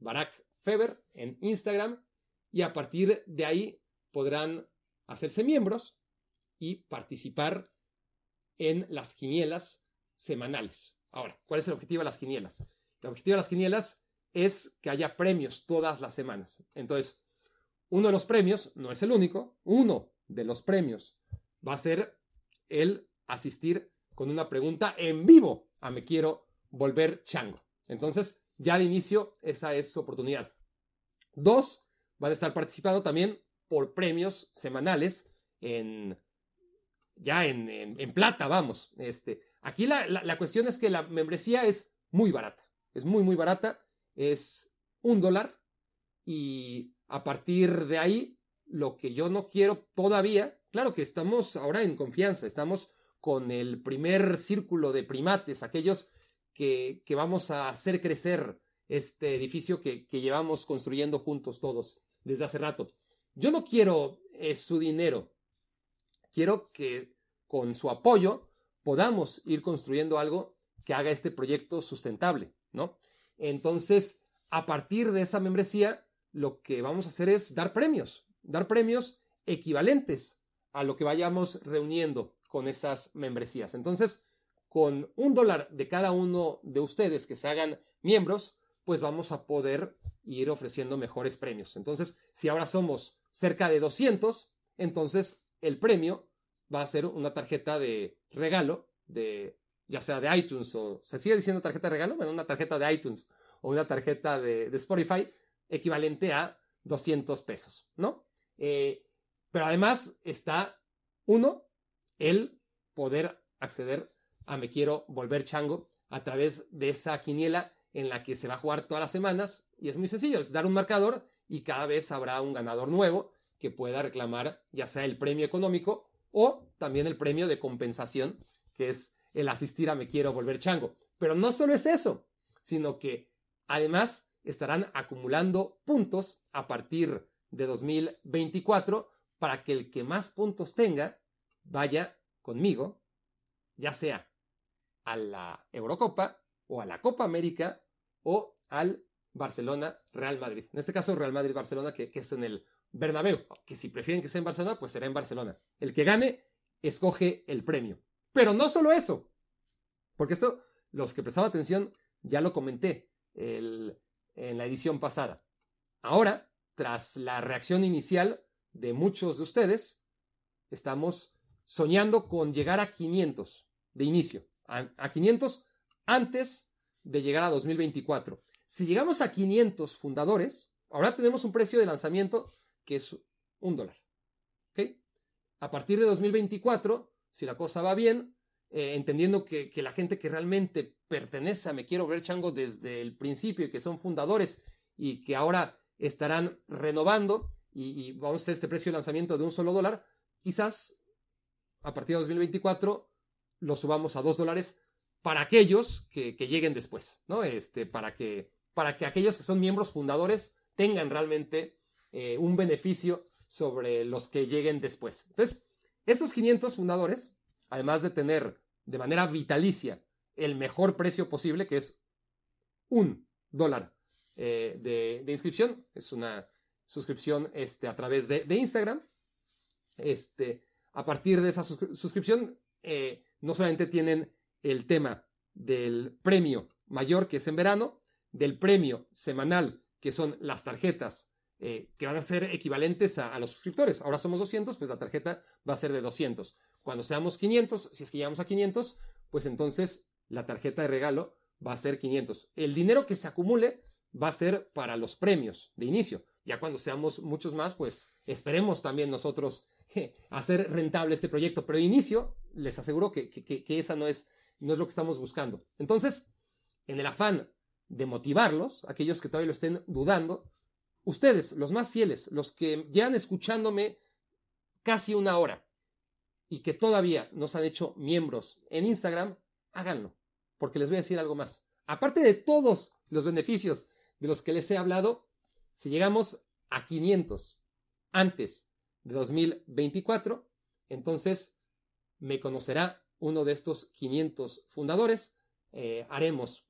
Barack Feber, en Instagram, y a partir de ahí podrán hacerse miembros y participar en las quinielas semanales. Ahora, ¿cuál es el objetivo de las quinielas? El objetivo de las quinielas es que haya premios todas las semanas. Entonces, uno de los premios, no es el único, uno de los premios va a ser el asistir con una pregunta en vivo a Me Quiero Volver Chango. Entonces, ya de inicio, esa es su oportunidad. Dos, van a estar participando también por premios semanales en ya en, plata, vamos. Este, aquí la, la, cuestión es que la membresía es muy barata. Es muy, muy barata. Es un dólar. Y a partir de ahí, lo que yo no quiero todavía, claro que estamos ahora en confianza, estamos con el primer círculo de primates, aquellos que, vamos a hacer crecer este edificio que, que, llevamos construyendo juntos todos desde hace rato. Yo no quiero eh, su dinero, quiero que con su apoyo podamos ir construyendo algo que haga este proyecto sustentable, ¿no? Entonces, a partir de esa membresía, lo que vamos a hacer es dar premios, dar premios equivalentes a lo que vayamos reuniendo con esas membresías. Entonces, con un dólar de cada uno de ustedes que se hagan miembros, pues vamos a poder ir ofreciendo mejores premios. Entonces, si ahora somos cerca de 200, entonces el premio va a ser una tarjeta de regalo de ya sea de iTunes o se sigue diciendo tarjeta de regalo, bueno, una tarjeta de iTunes o una tarjeta de, Spotify equivalente a 200 pesos, ¿no? Eh, pero además está, uno, el poder acceder a Me Quiero Volver Chango a través de esa quiniela en la que se va a jugar todas las semanas y es muy sencillo, es dar un marcador y cada vez habrá un ganador nuevo que pueda reclamar ya sea el premio económico o también el premio de compensación, que es el asistir a Me Quiero Volver Chango. Pero no solo es eso, sino que además estarán acumulando puntos a partir de 2024 para que el que más puntos tenga vaya conmigo, ya sea a la Eurocopa o a la Copa América o al Barcelona Real Madrid. En este caso Real Madrid Barcelona que, es en el Bernabéu, que si prefieren que sea en Barcelona, pues será en Barcelona. El que gane, escoge el premio. Pero no solo eso, porque esto, los que prestaban atención, ya lo comenté en la edición pasada. Ahora, tras la reacción inicial de muchos de ustedes, estamos soñando con llegar a 500 de inicio, a, a 500 antes de llegar a 2024. Si llegamos a 500 fundadores, ahora tenemos un precio de lanzamiento que es un dólar. A partir de 2024, si la cosa va bien, eh, entendiendo que, la gente que realmente pertenece a Me Quiero Ver Chango desde el principio y que son fundadores y que ahora estarán renovando y, vamos a hacer este precio de lanzamiento de un solo dólar, quizás a partir de 2024 lo subamos a dos dólares para aquellos que, lleguen después, ¿no? Este, para que, para que aquellos que son miembros fundadores tengan realmente eh, un beneficio sobre los que lleguen después. Entonces, estos 500 fundadores, además de tener de manera vitalicia el mejor precio posible, que es un dólar eh, de, inscripción, es una suscripción este, a través de, Instagram. Este, a partir de esa suscripción, eh, no solamente tienen el tema del premio mayor, que es en verano, del premio semanal, que son las tarjetas eh, que van a ser equivalentes a, los suscriptores. Ahora somos 200, pues la tarjeta va a ser de 200. Cuando seamos 500, si es que llegamos a 500, pues entonces la tarjeta de regalo va a ser 500. El dinero que se acumule va a ser para los premios de inicio. Ya cuando seamos muchos más, pues esperemos también nosotros <laughs> hacer rentable este proyecto. Pero de inicio, les aseguro que, que, esa no es, no es lo que estamos buscando. Entonces, en el afán de motivarlos, aquellos que todavía lo estén dudando, Ustedes, los más fieles, los que llevan escuchándome casi una hora y que todavía nos han hecho miembros en Instagram, háganlo, porque les voy a decir algo más. Aparte de todos los beneficios de los que les he hablado, si llegamos a 500 antes de 2024, entonces me conocerá uno de estos 500 fundadores. Eh, haremos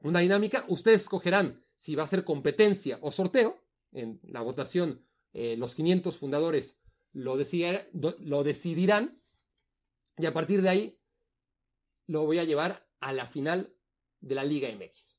una dinámica. Ustedes escogerán si va a ser competencia o sorteo en la votación, eh, los 500 fundadores lo, lo decidirán y a partir de ahí lo voy a llevar a la final de la Liga MX.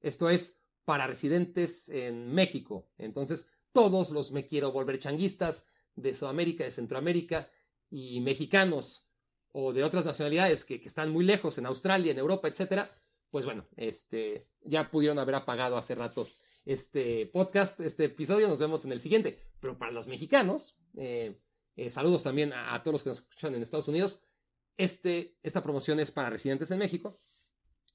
Esto es para residentes en México. Entonces, todos los me quiero volver changuistas de Sudamérica, de Centroamérica y mexicanos o de otras nacionalidades que, están muy lejos en Australia, en Europa, etcétera, pues bueno, este, ya pudieron haber apagado hace rato este podcast, este episodio. Nos vemos en el siguiente. Pero para los mexicanos, eh, eh, saludos también a, a, todos los que nos escuchan en Estados Unidos. Este, esta promoción es para residentes en México.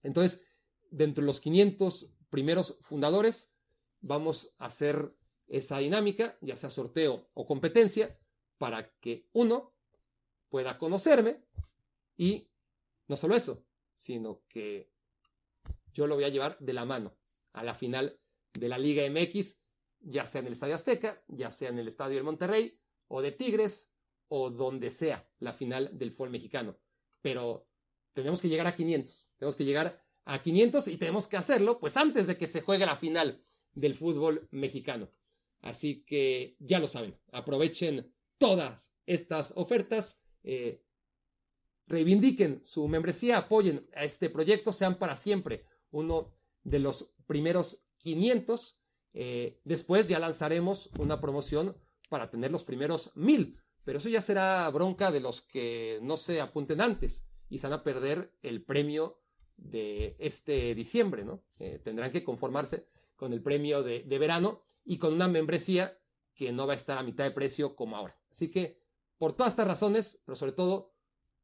Entonces, dentro de los 500 primeros fundadores, vamos a hacer esa dinámica, ya sea sorteo o competencia, para que uno pueda conocerme y no solo eso, sino que yo lo voy a llevar de la mano a la final de la Liga MX, ya sea en el Estadio Azteca, ya sea en el Estadio del Monterrey, o de Tigres, o donde sea la final del fútbol mexicano. Pero tenemos que llegar a 500, tenemos que llegar a 500 y tenemos que hacerlo pues antes de que se juegue la final del fútbol mexicano. Así que ya lo saben, aprovechen todas estas ofertas, eh, reivindiquen su membresía, apoyen a este proyecto, sean para siempre uno de los primeros 500. Eh, después ya lanzaremos una promoción para tener los primeros 1000, pero eso ya será bronca de los que no se apunten antes y se van a perder el premio de este diciembre, ¿no? Eh, tendrán que conformarse con el premio de, verano y con una membresía que no va a estar a mitad de precio como ahora. Así que, por todas estas razones, pero sobre todo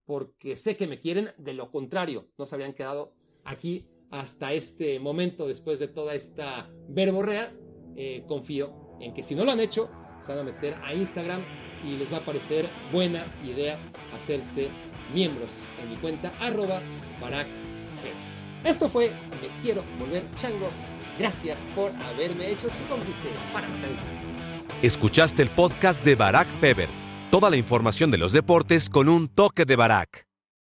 porque sé que me quieren, de lo contrario, no se habrían quedado aquí hasta este momento, después de toda esta verborrea, eh, confío en que si no lo han hecho, se van a meter a Instagram y les va a parecer buena idea hacerse miembros en mi cuenta arroba Barack Esto fue Quiero Volver Chango. Gracias por haberme hecho su cómplice para matar Escuchaste el podcast de Barack Feber. Toda la información de los deportes con un toque de Barack.